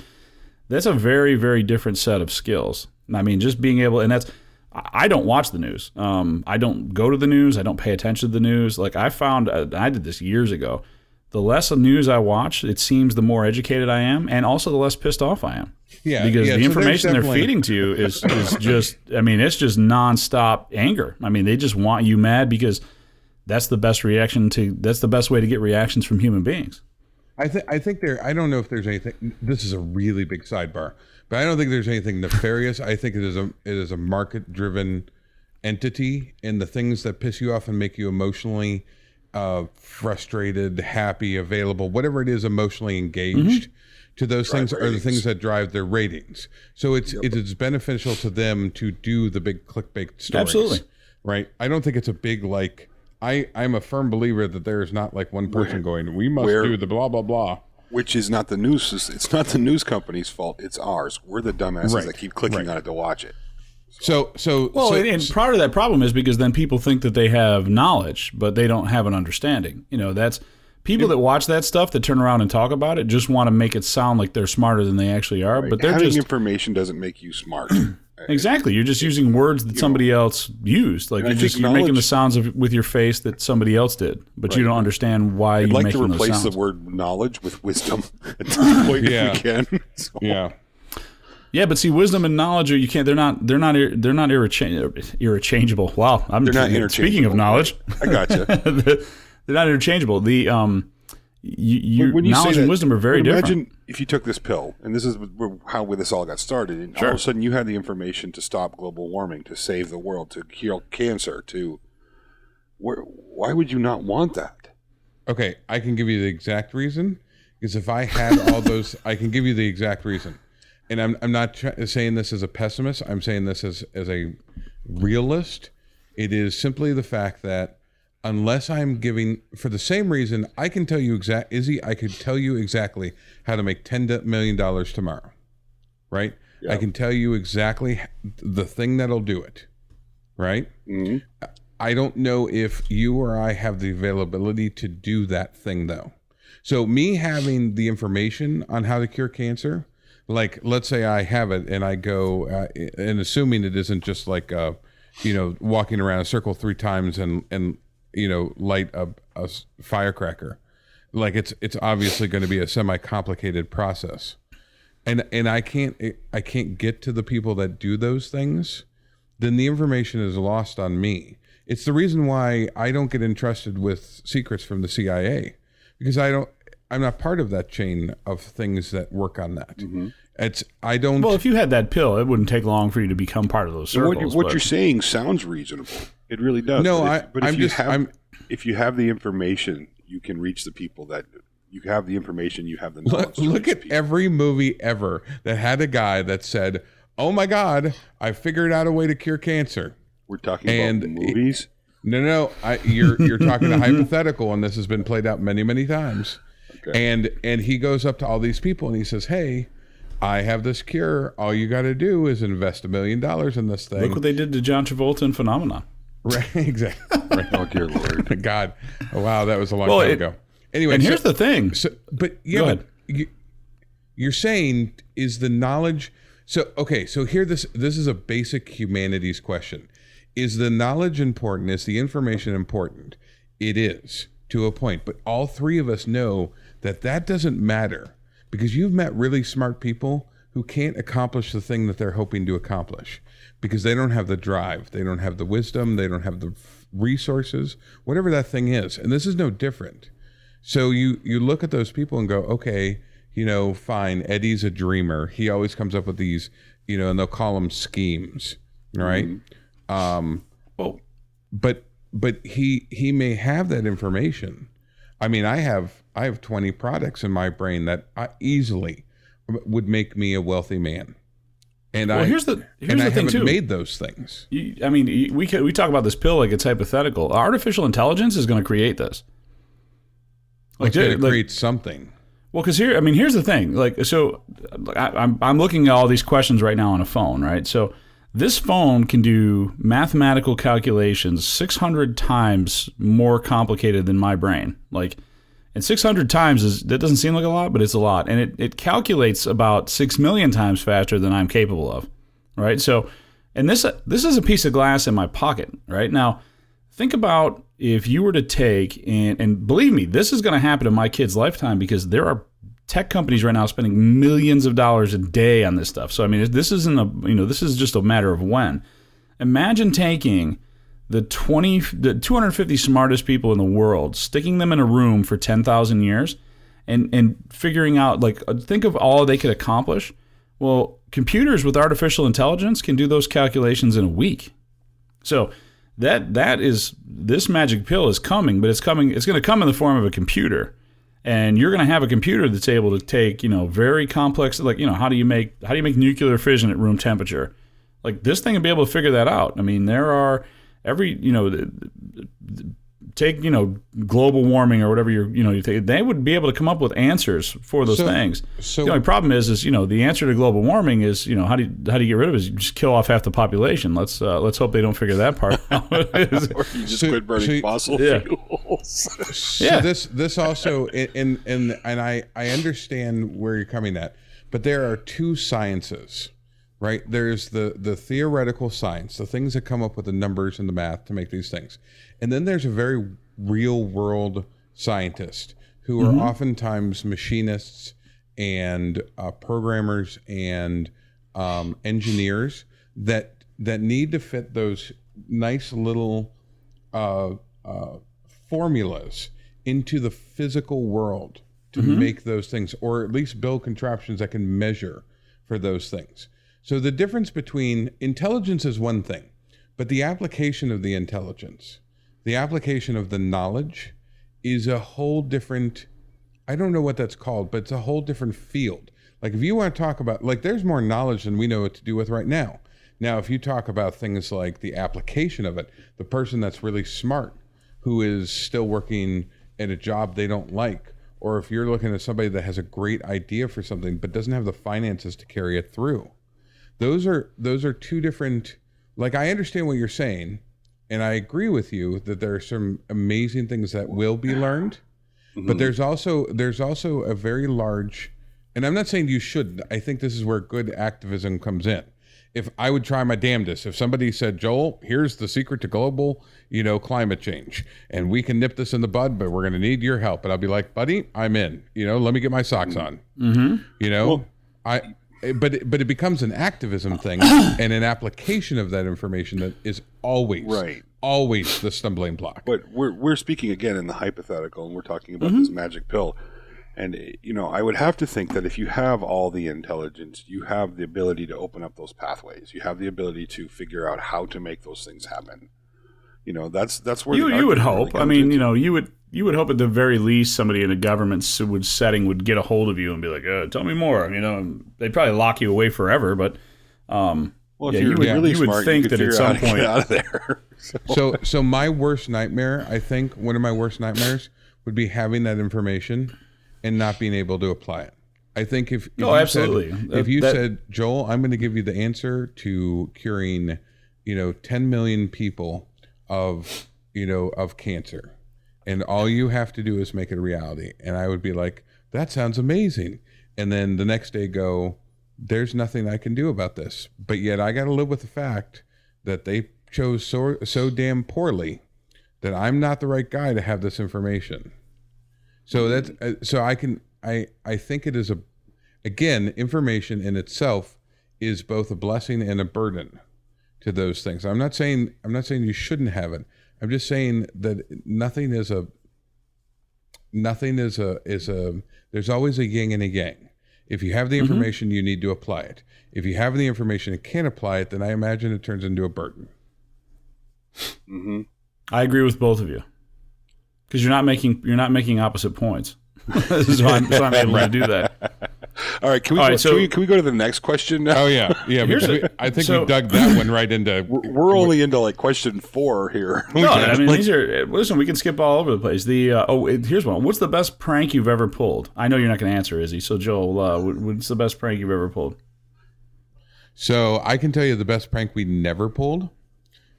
that's a very very different set of skills. I mean, just being able and that's I don't watch the news. Um, I don't go to the news. I don't pay attention to the news. Like I found, uh, I did this years ago. The less news I watch, it seems the more educated I am, and also the less pissed off I am. Yeah, because yeah, the so information they're feeding to you is is just. I mean, it's just nonstop anger. I mean, they just want you mad because that's the best reaction to. That's the best way to get reactions from human beings. I think. I think there. I don't know if there's anything. This is a really big sidebar but I don't think there's anything nefarious. I think it is a it is a market driven entity, and the things that piss you off and make you emotionally uh, frustrated, happy, available, whatever it is, emotionally engaged. Mm-hmm. To those drive things ratings. are the things that drive their ratings. So it's yep. it is beneficial to them to do the big clickbait stories. Absolutely. Right. I don't think it's a big like I, I'm a firm believer that there is not like one person where, going, we must where, do the blah blah blah which is not the news. It's not the news company's fault. It's ours. We're the dumbasses right. that keep clicking right. on it to watch it. So, so well, so, and, part of that problem is because then people think that they have knowledge, but they don't have an understanding. You know, that's people that watch that stuff that turn around and talk about it just want to make it sound like they're smarter than they actually are. Right. But they're having just information doesn't make you smart. Exactly, you're just using words that somebody else used. Like you're just you're making the sounds of, with your face that somebody else did, but right. you don't understand why. I'd you're like making to replace the word knowledge with wisdom [laughs] at this point yeah. if we can. So. [laughs] Yeah. Yeah, but see, wisdom and knowledge are you can't. They're not. They're not. They're not irrechangeable. Wow, I'm. They're not interchangeable. Speaking of knowledge, I got you. [laughs] they're not interchangeable. The um, you, when you knowledge and wisdom are very different. Imagine if you took this pill, and this is how this all got started, and sure. all of a sudden you had the information to stop global warming, to save the world, to cure cancer, to where, why would you not want that? Okay, I can give you the exact reason because if I had all [laughs] those, I can give you the exact reason and I'm I'm not saying this as a pessimist. I'm saying this as as a realist. It is simply the fact that unless I'm giving for the same reason, I can tell you exact Izzy. I could tell you exactly how to make ten million dollars tomorrow, right? Yep. I can tell you exactly the thing that'll do it, right? Mm-hmm. I don't know if you or I have the availability to do that thing though. So me having the information on how to cure cancer like let's say I have it and I go uh, and assuming it isn't just like uh, you know walking around a circle three times and and you know light a, a firecracker like it's it's obviously going to be a semi complicated process and and I can't I can't get to the people that do those things then the information is lost on me it's the reason why I don't get entrusted with secrets from the CIA because I don't I'm not part of that chain of things that work on that. Mm-hmm. It's I don't. Well, if you had that pill, it wouldn't take long for you to become part of those circles. What, you're, what you're saying sounds reasonable. It really does. No, but I. If, but I'm if you just. Have, I'm, if you have the information, you can reach the people that you have the information. You have the. Look, look at people. every movie ever that had a guy that said, "Oh my God, I figured out a way to cure cancer." We're talking and about movies. It, no, no, I, you're you're talking a hypothetical, and this has been played out many, many times. Okay. And and he goes up to all these people and he says, "Hey, I have this cure. All you got to do is invest a million dollars in this thing." Look what they did to John Travolta in Phenomenon. [laughs] Right, exactly. Right. oh dear lord, [laughs] God, oh, wow, that was a long well, time it, ago. Anyway, and here's the thing. So, but yeah, Go ahead. You, you're saying is the knowledge. So okay, so here this this is a basic humanities question: Is the knowledge important? Is the information important? It is to a point, but all three of us know that that doesn't matter because you've met really smart people who can't accomplish the thing that they're hoping to accomplish because they don't have the drive, they don't have the wisdom, they don't have the resources, whatever that thing is. And this is no different. So you you look at those people and go, okay, you know, fine. Eddie's a dreamer. He always comes up with these, you know, and they'll call them schemes, right? Um, Well, but but he he may have that information. I mean, I have I have twenty products in my brain that I easily would make me a wealthy man, and well I here's the here's and the I thing haven't too. made those things. You- I mean, we we talk about this pill like it's hypothetical. Artificial intelligence is going to create this. Like, It's going to create something. Well, because here, I mean, here's the thing. Like, so I, I'm I'm looking at all these questions right now on a phone, right? So this phone can do mathematical calculations 600 times more complicated than my brain. Like, and 600 times is that doesn't seem like a lot, but it's a lot, and it it calculates about six million times faster than I'm capable of, right? So, and this this is a piece of glass in my pocket, right now. Think about if you were to take and, and believe me, this is going to happen in my kid's lifetime because there are tech companies right now spending millions of dollars a day on this stuff. So I mean, this isn't a you know this is just a matter of when. Imagine taking the 20 the 250 smartest people in the world, sticking them in a room for 10,000 years and and figuring out like uh, think of all they could accomplish. Well, computers with artificial intelligence can do those calculations in a week. So that that is this magic pill is coming, but it's coming. It's going to come in the form of a computer, and you're going to have a computer that's able to take you know very complex like you know how do you make how do you make nuclear fission at room temperature? Like this thing will be able to figure that out. I mean, there are every you know the- the- take you know global warming or whatever you're you know you take, they would be able to come up with answers for those So- things. so- the only problem is is you know the answer to global warming is you know how do you, how do you get rid of it? Is you just kill off half the population. Let's uh, let's hope they don't figure that part [laughs] out. Or you just So- [laughs] quit burning so you- fossil Yeah. fuels. [laughs] So Yeah. this this also and and and I I understand where you're coming at, but there are two sciences, right? There's the the theoretical science, the things that come up with the numbers and the math to make these things, and then there's a very real world scientist who are oftentimes machinists and uh, programmers and um, engineers that that need to fit those nice little uh, uh, formulas into the physical world to make those things, or at least build contraptions that can measure for those things. So the difference between intelligence is one thing, but the application of the intelligence, the application of the knowledge, is a whole different. I don't know what that's called, but it's a whole different field. Like if you want to talk about like there's more knowledge than we know what to do with right now. Now, if you talk about things like the application of it, the person that's really smart who is still working at a job they don't like, or if you're looking at somebody that has a great idea for something but doesn't have the finances to carry it through. Those are those are two different like I understand what you're saying and I agree with you that there are some amazing things that will be learned but there's also there's also a very large and i'm not saying you shouldn't i think this is where good activism comes in. If i would try my damnedest if somebody said joel here's the secret to global you know climate change and we can nip this in the bud but we're going to need your help and i'll be like buddy i'm in you know let me get my socks on. Mm-hmm. you know? I but it, but it becomes an activism thing [coughs] and an application of that information that is always Right. always the stumbling block But we're we're speaking again in the hypothetical, and we're talking about Mm-hmm. this magic pill. And eh, you know, I would have to think that if you have all the intelligence, you have the ability to open up those pathways. You have the ability to figure out how to make those things happen. You know, that's that's where You the you would argument really hope. I mean, into. you know, you would you would hope at the very least somebody in a government would setting would get a hold of you and be like, uh, "Tell me more." You know, they'd probably lock you away forever, but um, Well, if yeah, you're you would- really you would smart, think you could that at figure out some point- out of there. [laughs] So- so so my worst nightmare i think one of my worst nightmares would be having that information and not being able to apply it i think if, if Oh, you absolutely. said, if you that- said joel i'm going to give you the answer to curing you know 10 million people of you know of cancer. And all you have to do is make it a reality. And i would be like that sounds amazing. And then the next day go there's nothing i can do about this. But yet i got to live with the fact that they chose so so damn poorly that i'm not the right guy to have this information. So that's uh, so i can i i think it is a again information in itself is both a blessing and a burden to those things i'm not saying i'm not saying you shouldn't have it i'm just saying that nothing is a nothing is a is a there's always a yin and a yang. If you have the Mm-hmm. information, you need to apply it. If you have the information and can't apply it, then I imagine it turns into a burden. I agree with both of you because you're not making you're not making opposite points. [laughs] so, I'm, so I'm able to do that. [laughs] All right, can we, All go, right, so- can we can we go to the next question now? Oh yeah, yeah. Here's a- we, I think so- we dug that one right into. [laughs] We're only into like question four here. [laughs] No, I mean these are. Listen, we can skip all over the place. The uh, oh, it- here's one. What's the best prank you've ever pulled? I know you're not going to answer, Izzy. So Joel, uh, what's the best prank you've ever pulled? So I can tell you the best prank we never pulled,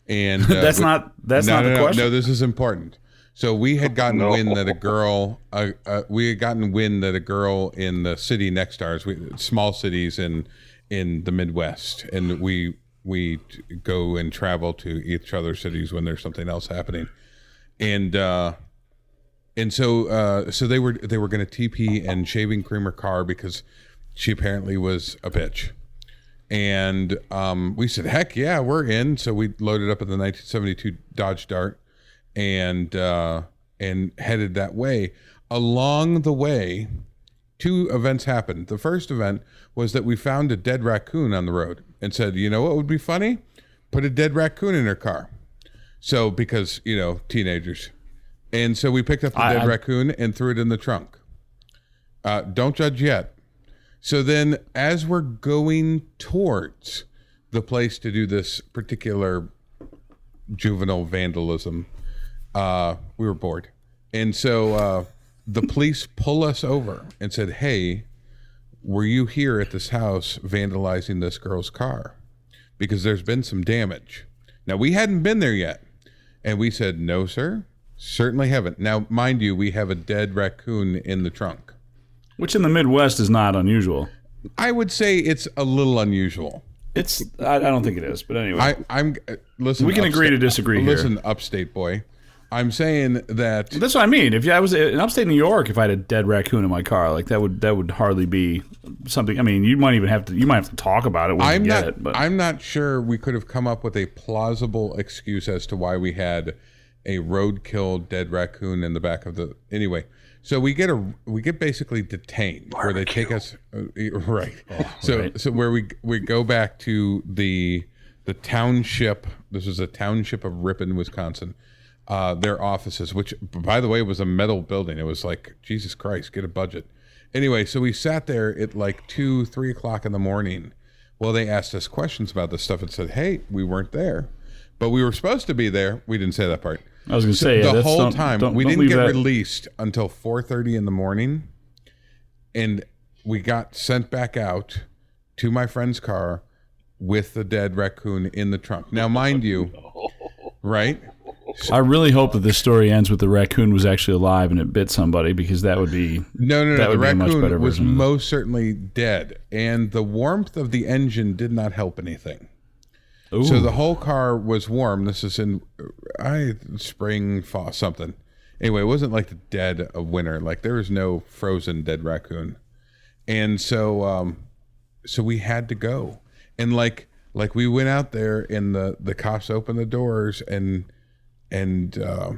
and [laughs] uh, That's we- not. That's no, not no, the no, question. No, this is important. So we had [laughs] gotten No. wind that a girl, uh, uh, we had gotten wind that a girl in the city next to ours, we, small cities in in the Midwest, and we we go and travel to each other's cities when there's something else happening, and uh, and so uh, so they were they were going to TP and shaving cream her car because she apparently was a bitch. And um, we said, heck yeah, we're in. So we loaded up in the 1972 Dodge Dart and uh, and headed that way. Along the way, two events happened. The first event was that we found a dead raccoon on the road and said, you know what would be funny? Put a dead raccoon in her car. So because you know teenagers, and so we picked up the I- dead I- raccoon and threw it in the trunk. Uh, don't judge yet. So then, as we're going towards the place to do this particular juvenile vandalism, uh, we were bored. And so uh, the police pull us over and said, Hey, were you here at this house vandalizing this girl's car? Because there's been some damage. Now, we hadn't been there yet. And we said, No, sir, certainly haven't. Now, mind you, we have a dead raccoon in the trunk. Which in the Midwest is not unusual. I would say it's a little unusual. It's. I, I don't think it is, but anyway. I, I'm uh, listen. we can agree to disagree here. Listen, upstate boy. I'm saying that That's what I mean. If I was in upstate New York, if I had a dead raccoon in my car, like that would that would hardly be something. I mean, you might even have to you might have to talk about it I'm not. it. But I'm not sure we could have come up with a plausible excuse as to why we had a roadkill dead raccoon in the back of the. Anyway, so we get a we get basically detained where they take us uh, right. [laughs] so Oh, right. so where we we go back to the the township. This is a township of Ripon, Wisconsin. Uh, their offices, which by the way was a metal building. It was like Jesus Christ, get a budget. Anyway, so we sat there at like two, three o'clock in the morning. Well, they asked us questions about this stuff and said, "Hey, we weren't there, but we were supposed to be there." We didn't say that part. I was going to say the that's- whole don't- time don't- we don't didn't get that- released until 4:30 in the morning, and we got sent back out to my friend's car with the dead raccoon in the trunk. Now, mind you, [laughs] right? I really hope that this story ends with the raccoon was actually alive and it bit somebody because that would be No, no, no. That the would be a much better raccoon was version of it. most certainly dead, and the warmth of the engine did not help anything. Ooh. So the whole car was warm. This is in I spring, fall, something. Anyway, it wasn't like the dead of winter. Like there was no frozen dead raccoon, and so um, so we had to go, and like like we went out there, and the the cops opened the doors, and and uh,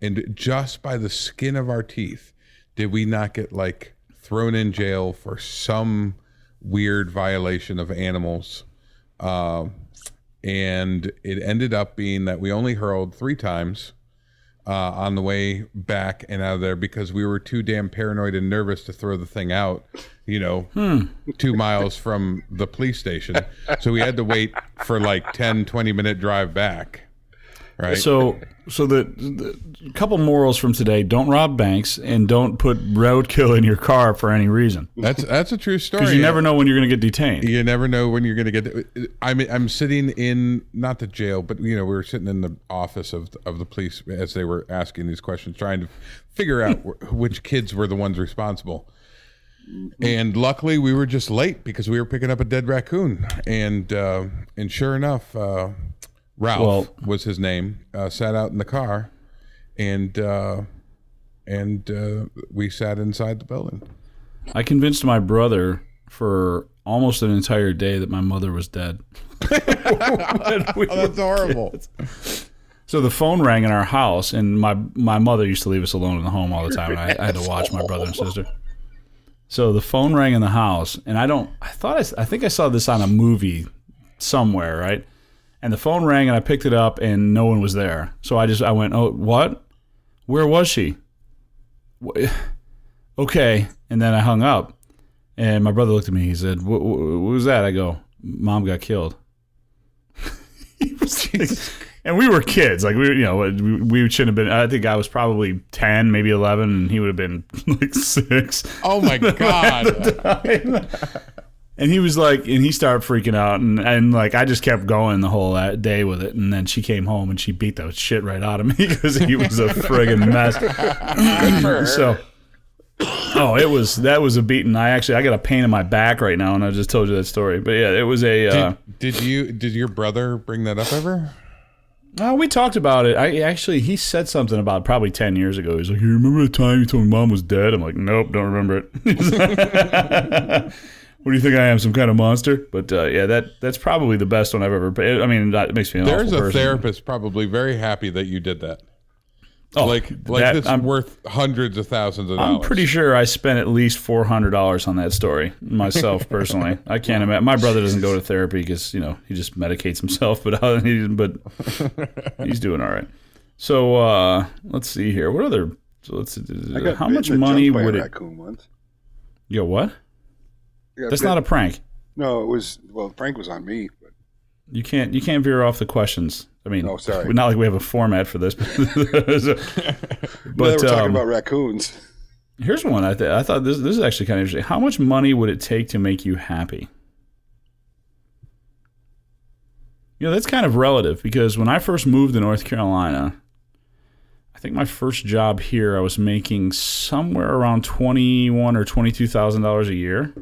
and just by the skin of our teeth did we not get like thrown in jail for some weird violation of animals. Uh, and it ended up being that we only hurled three times uh, on the way back and out of there because we were too damn paranoid and nervous to throw the thing out you know two miles from the police station. So we had to wait for like 10 20 minute drive back right? So so the, the couple morals from today: don't rob banks and don't put roadkill in your car for any reason. That's that's a true [laughs] story because you never know when you're going to get detained. you never know when you're going to get i'm i'm sitting in not the jail but you know we were sitting in the office of of the police as they were asking these questions trying to figure out [laughs] which kids were the ones responsible. And luckily we were just late because we were picking up a dead raccoon. And uh and sure enough uh ralph Well- was his name uh sat out in the car and uh and uh we sat inside the building I convinced my brother for almost an entire day that my mother was dead. [laughs] [laughs] oh, that's horrible So So the phone rang in our house, and my my mother used to leave us alone in the home all the time, and I, I had to watch my brother and sister. So the phone rang in the house, and I don't. I thought I, I think I saw this on a movie somewhere, right? And the phone rang, and I picked it up, and no one was there. So I just I went, "Oh, what? Where was she?" [sighs] Okay, and then I hung up, and my brother looked at me. He said, "What, what, was that?" I go, "Mom got killed." [laughs] And we were kids, like we, you know, we, we shouldn't have been. I think I was probably ten, maybe eleven, and he would have been [laughs] like six. Oh my [laughs] god! And he was like, and he started freaking out, and, and like I just kept going the whole uh, day with it. And then she came home and she beat the shit right out of me [laughs] because he was a friggin' mess. so, oh, it was that was a beating. I actually I got a pain in my back right now, and I just told you that story. But yeah, it was a. Uh, did, did you did your brother bring that up ever? Uh, we talked about it. I actually he said something about probably ten years ago. He's like, "You remember the time you told me mom was dead?" I'm like, "Nope, don't remember it." [laughs] what do you think I am, some kind of monster? But uh, yeah, that that's probably the best one I've ever. I mean, that makes me an There's awful a person. therapist probably very happy that you did that. Oh, like like that- this I'm- worth hundreds of thousands of dollars. I'm pretty sure I spent at least four hundred dollars on that story myself [laughs] personally. I can't imagine. My brother doesn't go to therapy because you know he just medicates himself, but uh, he, but [laughs] he's doing all right. So uh, let's see here. What other? So let's. I got how much money junk by would it? Raccoon once. Yo, what? Got That's bit- not a prank. No, it was. Well, the prank was on me, but You can't. You can't veer off the questions. I mean, Oh, sorry. Not like we have a format for this, [laughs] but, [laughs] but but we're talking um, about raccoons. Here's one. I, th- I thought this this is actually kind of interesting. How much money would it take to make you happy? You know, that's kind of relative because when I first moved to North Carolina, I think my first job here I was making somewhere around twenty one or twenty two thousand dollars a year,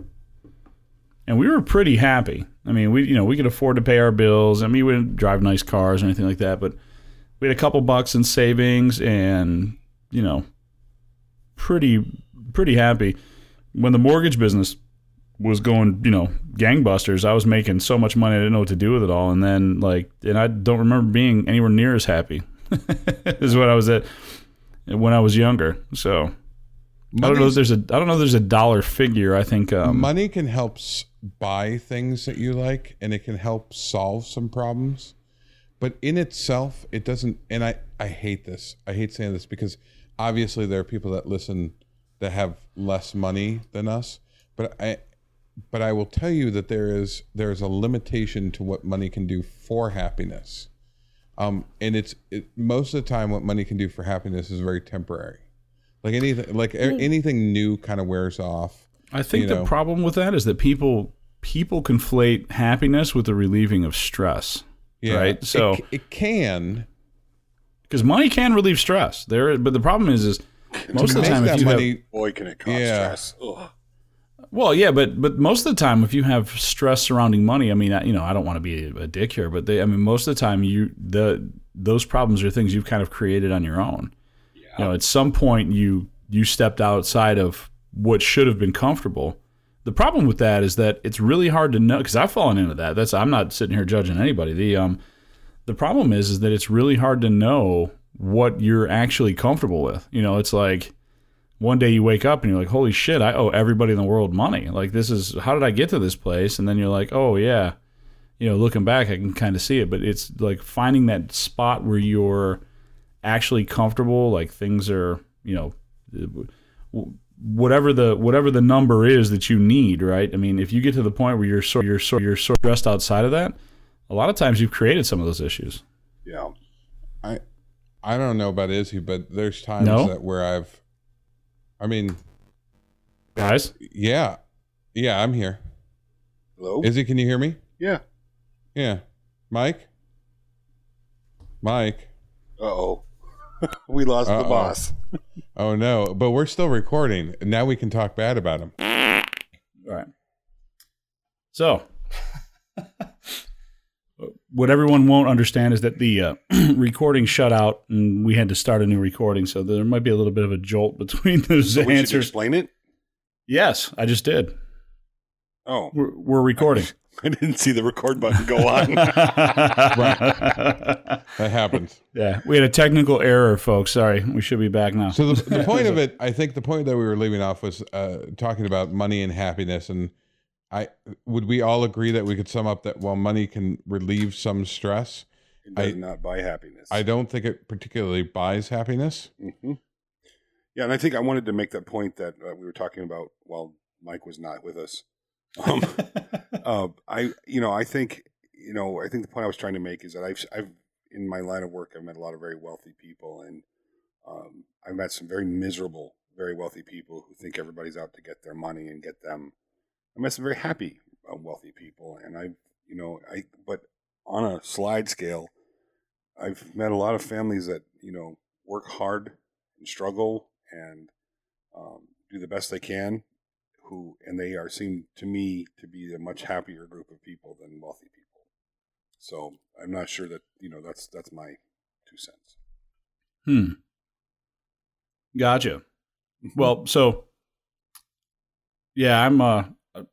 and we were pretty happy. I mean, we you know we could afford to pay our bills. I mean, we didn't drive nice cars or anything like that, but we had a couple bucks in savings, and you know, pretty pretty happy when the mortgage business was going, you know, gangbusters. I was making so much money I didn't know what to do with it all, and then like, and I don't remember being anywhere near as happy [laughs] as what I was at when I was younger. So I don't know. If there's a I don't know. There's a dollar figure. I think um, money can help s- buy things that you like and it can help solve some problems but in itself it doesn't and i i hate this i hate saying this because obviously there are people that listen that have less money than us but i but i will tell you that there is there is a limitation to what money can do for happiness um and it's it, most of the time what money can do for happiness is very temporary like anything like a- mm. anything new kind of wears off I think the know. problem with that is that people people conflate happiness with the relieving of stress. Yeah, Right, so- it, it can. Because money can relieve stress. There, but the problem is, is most of the time if that you have money, Boy, can it cause Yeah. stress. Ugh. Well, yeah, but but most of the time, if you have stress surrounding money, I mean, I, you know, I don't want to be a, a dick here, but they, I mean, most of the time, you the those problems are things you've kind of created on your own. You know, at some point, you you stepped outside of what should have been comfortable. The problem with that is that it's really hard to know because I've fallen into that. That's I'm not sitting here judging anybody. The um the problem is is that it's really hard to know what you're actually comfortable with. You know, it's like one day you wake up and you're like, holy shit, I owe everybody in the world money. Like, this is how did I get to this place? And then you're like, oh, yeah. You know, looking back, I can kind of see it. But it's like finding that spot where you're actually comfortable, like things are, you know, whatever the whatever the number is that you need, right? I mean, if you get to the point where you're so you're so you're so stressed outside of that, a lot of times you've created some of those issues. Yeah. I, I don't know about Izzy, but there's times No? that where I've, I mean, Guys, yeah, yeah, I'm here. Hello? Izzy, can you hear me? yeah. Yeah, Mike. Mike. Uh oh. [laughs] we lost Uh-oh. the boss. [laughs] Oh no, but we're still recording. Now we can talk bad about him. All right. So, [laughs] what everyone won't understand is that the uh, [clears throat] recording shut out and we had to start a new recording. So there might be a little bit of a jolt between those So we should answers. explain it. Yes, I just did. Oh, We're, we're recording. [laughs] I didn't see the record button go on. [laughs] That happens. Yeah, we had a technical error, folks. Sorry, we should be back now. So the, the [laughs] point of it, I think the point that we were leaving off was uh, talking about money and happiness, and I would we all agree that we could sum up that while money can relieve some stress, It does I- not buy happiness. I don't think it particularly buys happiness. hmm Yeah, and I think I wanted to make that point that uh, we were talking about while Mike was not with us. Um, [laughs] uh, I, you know, I think, you know, I think the point I was trying to make is that I've, I've, in my line of work, I've met a lot of very wealthy people, and um, I've met some very miserable, very wealthy people who think everybody's out to get their money and get them. I met some very happy, uh, wealthy people, and I, you know, I, but on a slide scale, I've met a lot of families that you know work hard and struggle and um, do the best they can. Who and they are seem to me to be a much happier group of people than wealthy people. So I'm not sure that you know that's that's my two cents. Hmm. Gotcha. Well, so yeah, I'm uh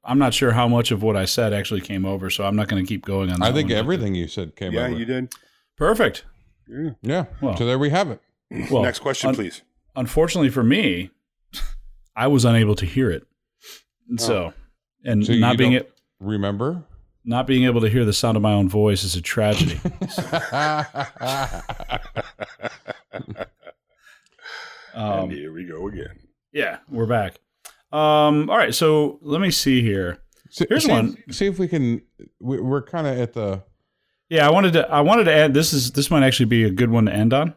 I'm not sure how much of what I said actually came over, so I'm not going to keep going on that. I think one. everything you said came yeah, over. Yeah, you did. Perfect. Yeah. Yeah. Well- so there we have it. [clears throat] Well, Next question, un- please. Unfortunately for me, [laughs] I was unable to hear it. And So, and Oh. So you not being it, Remember? not being able to hear the sound of my own voice is a tragedy. [laughs] [laughs] and um, here we go again. yeah, we're back. Um, all right, so let me see here. See- Here's see one. If, see if we can. we- We're kind of at the. Yeah, I wanted to I wanted to add this is this might actually be a good one to end on.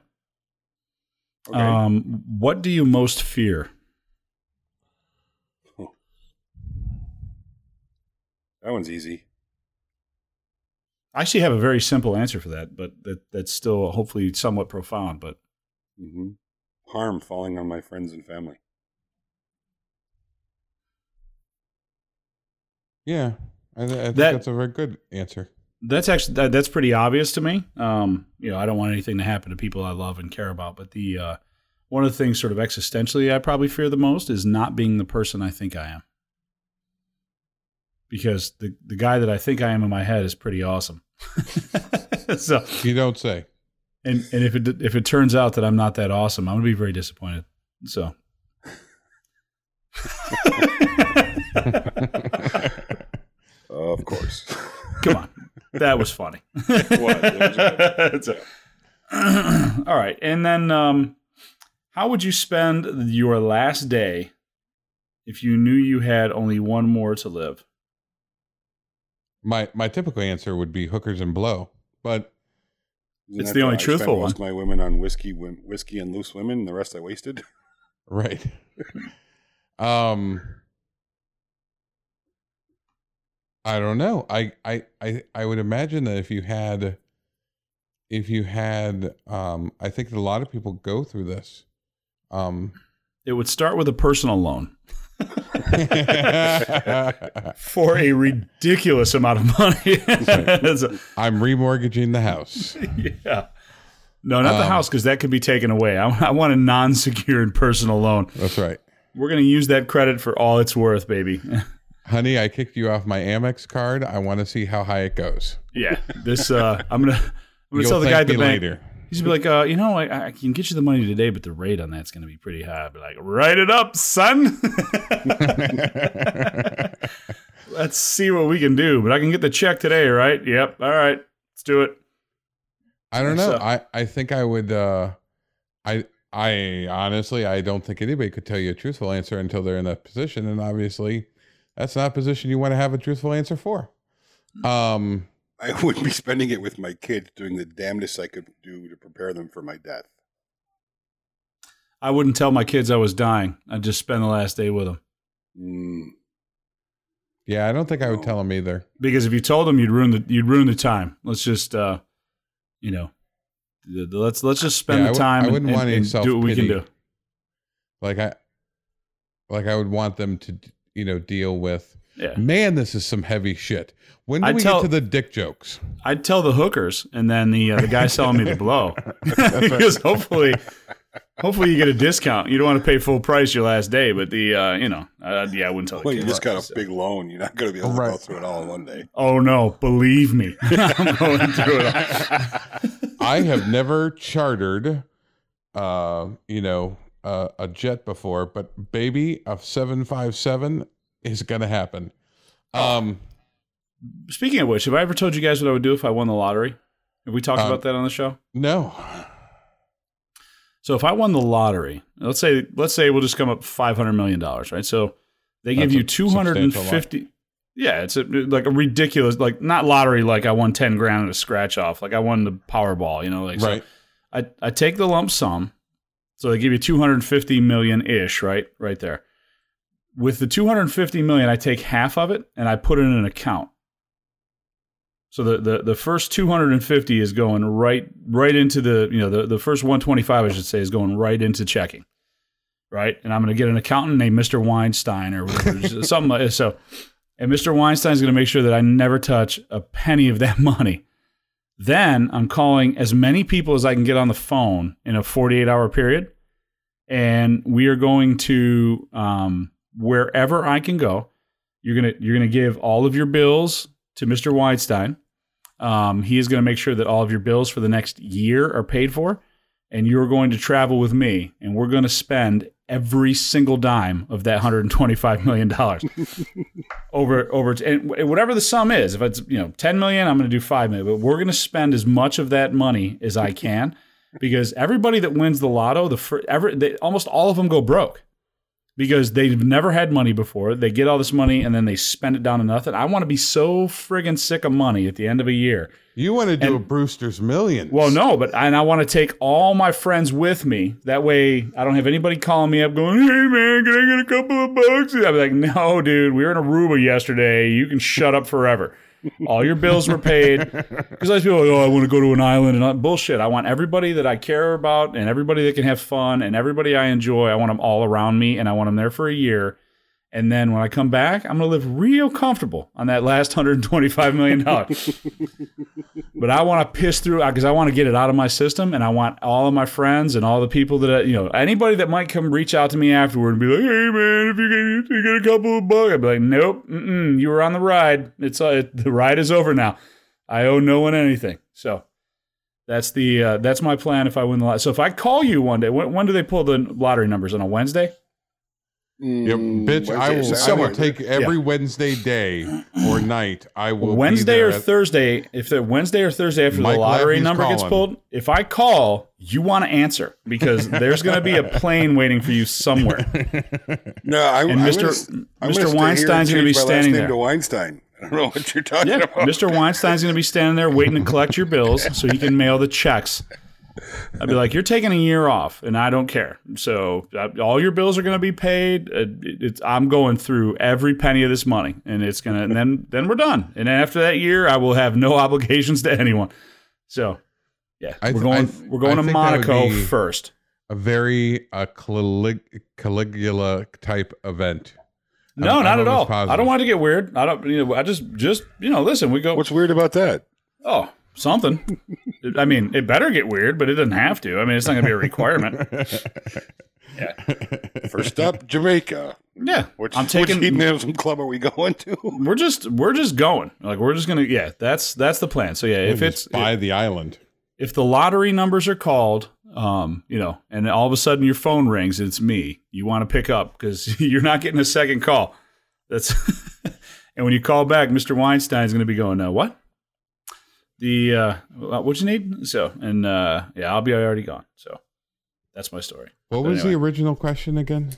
Okay. Um, what do you most fear? That one's easy. I actually have a very simple answer for that, but that that's still hopefully somewhat profound. But hmm Harm falling on my friends and family. Yeah, I, th- I think That- that's a very good answer. that's actually that, that's pretty obvious to me. Um, you know, I don't want anything to happen to people I love and care about. But the uh, one of the things, sort of existentially, I probably fear the most is not being the person I think I am. Because the the guy that I think I am in my head is pretty awesome. [laughs] so You don't say. and and if it if it turns out that I'm not that awesome, I'm gonna be very disappointed. So. [laughs] Of course. Come on, that was funny. [laughs] was. It was [clears throat] All right, and then um, how would you spend your last day if you knew you had only one more to live? My my typical answer would be hookers and blow, but It's the only I spent truthful most of my women on whiskey, whiskey and loose women, and the rest I wasted. [laughs] right. um, I don't know. I, I I I would imagine that if you had, if you had, um, I think that a lot of people go through this. Um, It would start with a personal loan [laughs] for a ridiculous amount of money. A- [laughs] I'm remortgaging the house. yeah. No, not the Um, house because that could be taken away. I, I want a non-secured personal loan. That's right. We're going to use that credit for all it's worth, baby. [laughs] Honey, I kicked you off my Amex card. I want to see how high it goes. yeah, this uh, I'm gonna I'm gonna You'll tell the guy at the bank. later. He's gonna be like, uh, you know, I, I can get you the money today, but the rate on that's gonna be pretty high. I'd be like, write it up, son. [laughs] Let's see what we can do. But I can get the check today, right? Yep. All right, let's do it. I don't know. So- I, I think I would uh I I honestly I don't think anybody could tell you a truthful answer until they're in that position. And obviously that's not a position you want to have a truthful answer for. Um I would be spending it with my kids, doing the damnedest I could do to prepare them for my death. I wouldn't tell my kids I was dying. I'd just spend the last day with them. Mm, yeah, I don't think I would tell them either. Because if you told them, you'd ruin the you'd ruin the time. Let's just, uh, you know, th- th- let's let's just spend Yeah, the time I wouldn't and- want any and do what we can do. Like I like I would want them to you know deal with Yeah, man, this is some heavy shit. When do I'd we tell- get to the dick jokes? I'd tell the hookers, and then the uh, the guy selling me the blow, [laughs] [laughs] because hopefully, Hopefully you get a discount. You don't want to pay full price your last day, but the uh, you know, uh, yeah, I wouldn't tell. the Well, you just got a So- big loan. You're not going to be able to go through it all in one day. Oh no, believe me, [laughs] I'm going through it. all. I have never chartered, uh, you know, uh, a jet before, but baby, a seven five seven is gonna happen. Um, Speaking of which, have I ever told you guys what I would do if I won the lottery? Have we talked Um, about that on the show? no, So if I won the lottery, let's say let's say we'll just come up five hundred million dollars, right? So they give That's you a two hundred and fifty. Yeah, it's a, like a ridiculous, like not lottery, like I won ten grand in a scratch off, like I won the Powerball, you know, like so right? I I take the lump sum, so they give you two hundred fifty million ish, right, right there. With the two hundred fifty million, I take half of it and I put it in an account. So the, the, the first 250 is going right right into the you know the, the first 125 I should say is going right into checking, right? And I'm going to get an accountant named Mr. Weinstein or [laughs] something like so. And Mr. Weinstein's going to make sure that I never touch a penny of that [laughs] money. Then I'm calling as many people as I can get on the phone in a 48 hour period, and we are going to um, wherever I can go. You're gonna you're gonna give all of your bills to Mr. Weinstein. Um, he is going to make sure that all of your bills for the next year are paid for, and you're going to travel with me, and we're going to spend every single dime of that 125 million dollars [laughs] over over and whatever the sum is. If it's you know 10 million, I'm going to do five million, but we're going to spend as much of that money as I can because everybody that wins the lotto, the fir- every they, almost all of them go broke because they've never had money before. They get all this money and then they spend it down to nothing. I want to be so friggin' sick of money at the end of a year. You want to do And- a Brewster's Millions? Well, no, but and I want to take all my friends with me. That way, I don't have anybody calling me up going, "Hey, man, can I get a couple of bucks?" I'd be like, "No, dude, we were in Aruba yesterday. You can shut up forever. All your bills were paid." [laughs] Because I feel like, "Oh, I want to go to an island," and all- bullshit. I want everybody that I care about and everybody that can have fun and everybody I enjoy. I want them all around me, and I want them there for a year. And then when I come back, I'm going to live real comfortable on that last $125 million. [laughs] but I want to piss through because I want to get it out of my system, and I want all of my friends and all the people that I, you know, anybody that might come reach out to me afterward and be like, "Hey man, if you get, you get a couple of bucks," I'd be like, "Nope, mm-mm, you were on the ride. It's uh, it, the ride is over now. I owe no one anything." So that's the uh, that's my plan if I win the lot. So if I call you one day, when, when do they pull the lottery numbers on a Wednesday? Yep, Mm, bitch, I will, I will take every Wednesday day or night. I will be Wednesday there or at- Thursday, if the Wednesday or Thursday after Mike the lottery Laffey's number gets pulled, if I call, you want to answer because there's going to be a plane waiting for you somewhere. [laughs] No, I, And I'm Mr. gonna st- I'm Mr. gonna stay here and Weinstein's gonna be standing there. To Weinstein. I don't know what you're talking Yeah, about. Mr. Weinstein's going to be standing there waiting to collect your bills so he can mail the checks. I'd be like, "You're taking a year off, and I don't care. So uh, all your bills are going to be paid. Uh, it- it's, I'm going through every penny of this money, and it's gonna. And then then we're done. And then after that year, I will have no [laughs] obligations to anyone. So yeah, I we're going. Th- we're going I to think that would Monaco first. a very uh, Calig- Caligula type event. No, I'm- not I'm at all. positive. I don't want to get weird. I don't. You know, I just just you know. Listen, we go. What's weird about that? Oh, something. I mean, it better get weird, but it doesn't have to. I mean, it's not going to be a requirement. [laughs] yeah. First up, Jamaica. Yeah, Which, I'm taking. which hedonism club are we going to? [laughs] we're just we're just going. Like we're just gonna. Yeah, that's that's the plan. So yeah, if We'll it's just buy the island. if the lottery numbers are called, um, you know, and all of a sudden your phone rings, it's me. You want to pick up because [laughs] you're not getting a second call. That's and when you call back, Mr. Weinstein's going to be going, uh, what? The uh, what you need? So and uh, yeah, I'll be already gone. So that's my story. What But was the original question again?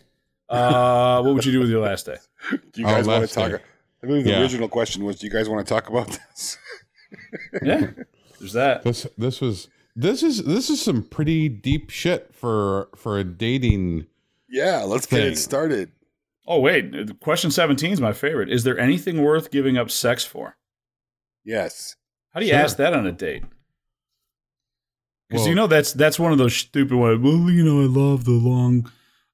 Uh, what would you do with your last day? [laughs] Do you Oh, guys want to talk? day. I believe the Yeah. original question was, "Do you guys want to talk about this?" [laughs] Yeah, there's that. This this was this is this is some pretty deep shit for for a dating. yeah, let's get it started. Oh wait, question 17 is my favorite. Is there anything worth giving up sex for? Yes. How do you Sure. ask that on a date? Because Well- you know that's that's one of those stupid ones. Well, you know, I love the long,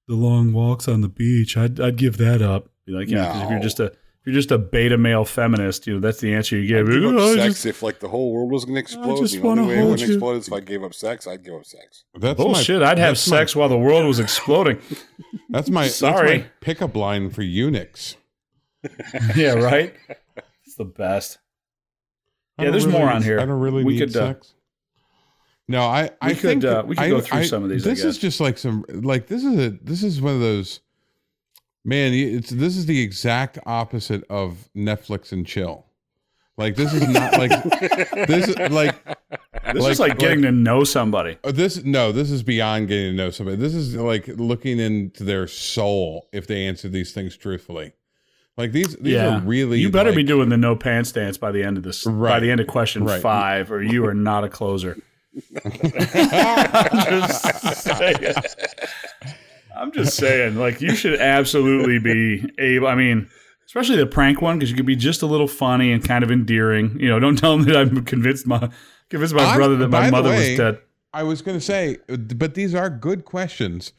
the long walks on the beach. I'd I'd give that up. Be like, you know, 'cause if you're just a if you're just a beta male feminist, you know that's the answer you give. I'd give up Oh, sex just- if like the whole world was going to explode. I just the only wanna way it hold wouldn't you. explode is if I gave up sex. I'd give up sex. That's my- I'd have that's my- sex while the world was exploding. [laughs] That's my Sorry. That's my pickup line for eunuchs. [laughs] yeah, right. It's the best. I Yeah, there's really more on here. I don't really We need could, uh, sex. no, I. I we could, think uh, we could I- go through I- some of these, This is just like some like this is a this is one of those. Man, it's this is the exact opposite of Netflix and chill. Like this is not like [laughs] this is like This Like- is like getting to know somebody. uh, this. No, this is beyond getting to know somebody. This is like looking into their soul if they answer these things truthfully. Like these, these yeah, are really. You better be doing the no pants dance by the end of this. By the end of question Right. five, or you are not a closer. [laughs] I'm just saying. I'm just saying, like you should absolutely be able. I mean, especially the prank one because you could be just a little funny and kind of endearing. You know, don't tell them that I'm convinced my convinced my I'm- brother that my mother way, was dead. I was going to say, but these are good questions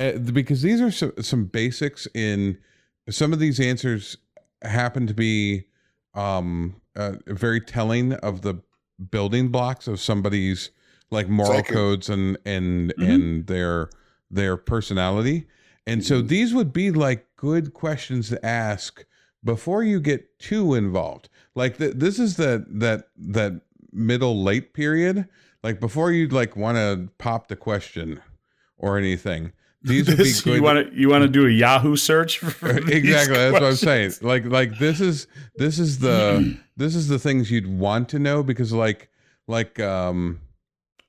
uh, because these are some, some basics in some of these answers happen to be um, uh, very telling of the building blocks of somebody's like moral Psychic. codes and and Mhm. and their their personality. And so these would be like good questions to ask before you get too involved. Like th- this is the that that middle late period. Like before you'd like want to pop the question or anything. These would be good. you want to you want to do a Yahoo search [laughs] exactly that's what i'm saying like like this is this is the [clears throat] this is the things you'd want to know because like like um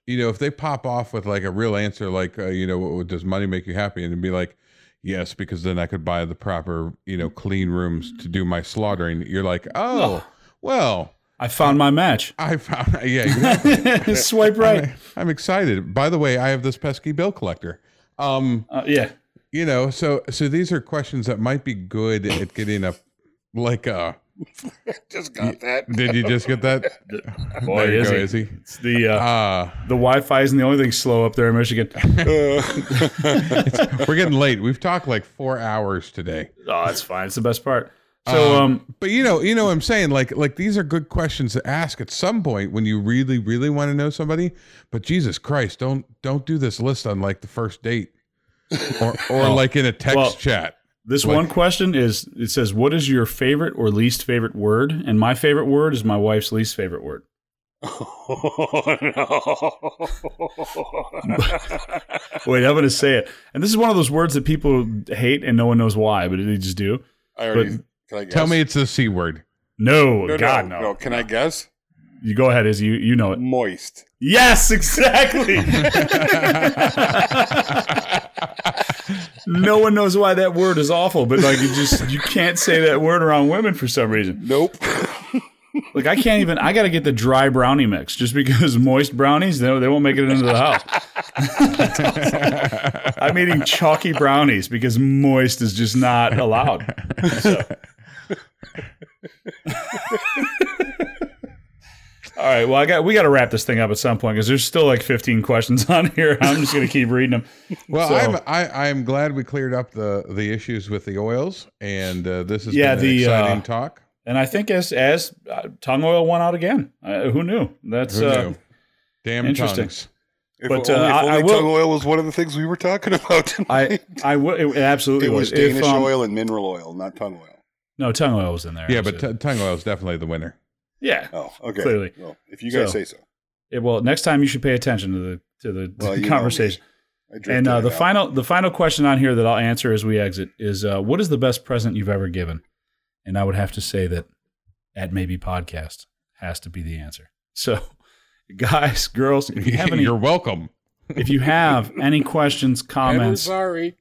you know if they pop off with like a real answer like uh, you know does money make you happy and it'd be like yes because then i could buy the proper you know clean rooms to do my slaughtering you're like oh well I found my match. [laughs] i found yeah [laughs] exactly. Swipe right. I'm, I'm excited by the way i have this pesky bill collector um Uh, yeah. you know so so these are questions that might be good at getting a like a [laughs] Just got that. did you just get that [laughs] Boy, there go he. is he It's the uh, uh the Wi-Fi isn't the only thing slow up there in Michigan. [laughs] we're getting late we've talked like four hours today Oh, that's fine. It's the best part. So, um, but you know you know what i'm saying like like these are good questions to ask at some point when you really really want to know somebody but jesus christ don't don't do this list on like the first date [laughs] or or like in a text well, chat this like- one question is: it says, "What is your favorite or least favorite word?" And my favorite word is my wife's least favorite word. Oh, no. [laughs] Wait, I'm going to say it. And this is one of those words that people hate and no one knows why, but they just do. I already. Can I guess? tell me it's the c word No, No, God, no, no. no. Can I guess? You go ahead, Izzy. You, you know it. Moist. Yes, exactly. [laughs] no one knows why that word is awful, but like you just you can't say that word around women for some reason. Nope. [laughs] Like I can't even. I got to get the dry brownie mix just because [laughs] moist brownies they, they won't make it into the house. I'm eating chalky brownies because moist is just not allowed. So. All right. Well, I got we got to wrap this thing up at some point because there's still like 15 questions on here. I'm just gonna keep reading them. Well, So- I'm I, I'm glad we cleared up the the issues with the oils, and uh, this is Yeah, been an the, exciting uh, talk. And I think as as uh, tung oil won out again. Uh, who knew? That's Who uh, knew? Damn interesting. tongues. If But, only, uh, if I- only I will- tung oil was one of the things we were talking [laughs] about I tonight. I w- it absolutely it was If, Danish um, oil and mineral oil, not tung oil. No, tung oil was in there. Yeah, but absolutely. t- tung oil is definitely the winner. yeah. Oh, okay. Clearly. Well, if you guys So- say so. Yeah, well, next time you should pay attention to the to the Well, you know conversation. And uh, the out. final the final question on here that I'll answer as we exit is uh, what is the best present you've ever given? And I would have to say that at maybe podcast has to be the answer. So [laughs] guys, girls, if you have any [laughs] You're welcome. if you have any questions, [laughs] Ever comments, sorry.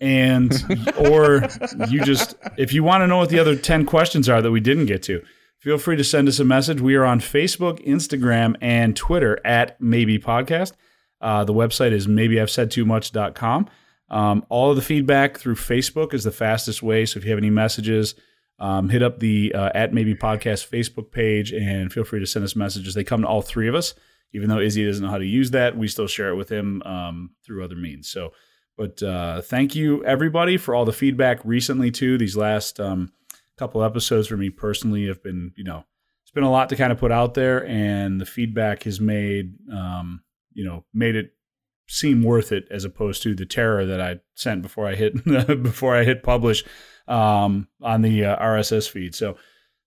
And or you just if you want to know what the other 10 questions are that we didn't get to feel free to send us a message. We are on facebook instagram and twitter at maybe podcast. Uh, the website is maybe i've said too much.com um, all of the feedback through facebook is the fastest way. So if you have any messages um, hit up the uh, at maybe podcast facebook page and feel free to send us messages. They come to all three of us. Even though izzy doesn't know how to use that we still share it with him um, through other means. So but uh, thank you everybody for all the feedback recently too. These last um, couple episodes for me personally have been, you know, it's been a lot to kind of put out there, and the feedback has made, um, you know, made it seem worth it as opposed to the terror that I sent before I hit [laughs] before I hit publish um, on the uh, RSS feed. So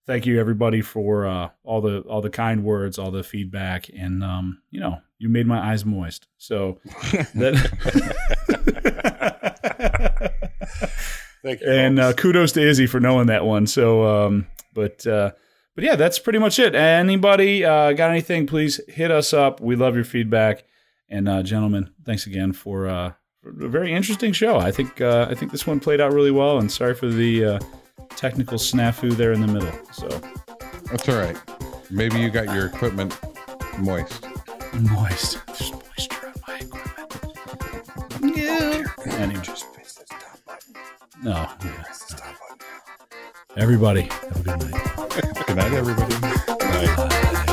thank you everybody for uh, all the all the kind words, all the feedback, and um, you know you made my eyes moist. So [laughs] that. Thank you. and uh, kudos to Izzy for knowing that one. So, um, but uh, but yeah, that's pretty much it. Anybody uh, got anything? Please hit us up. We love your feedback. And uh, gentlemen, thanks again for, uh, for a very interesting show. I think uh, I think this one played out really well. And sorry for the uh, technical snafu there in the middle. So That's all right. Maybe you got your equipment moist. moist. There's moisture on my equipment. Yeah. Anyway. No. Oh, yeah. Everybody, have a good night. Good night, everybody. Right. Bye.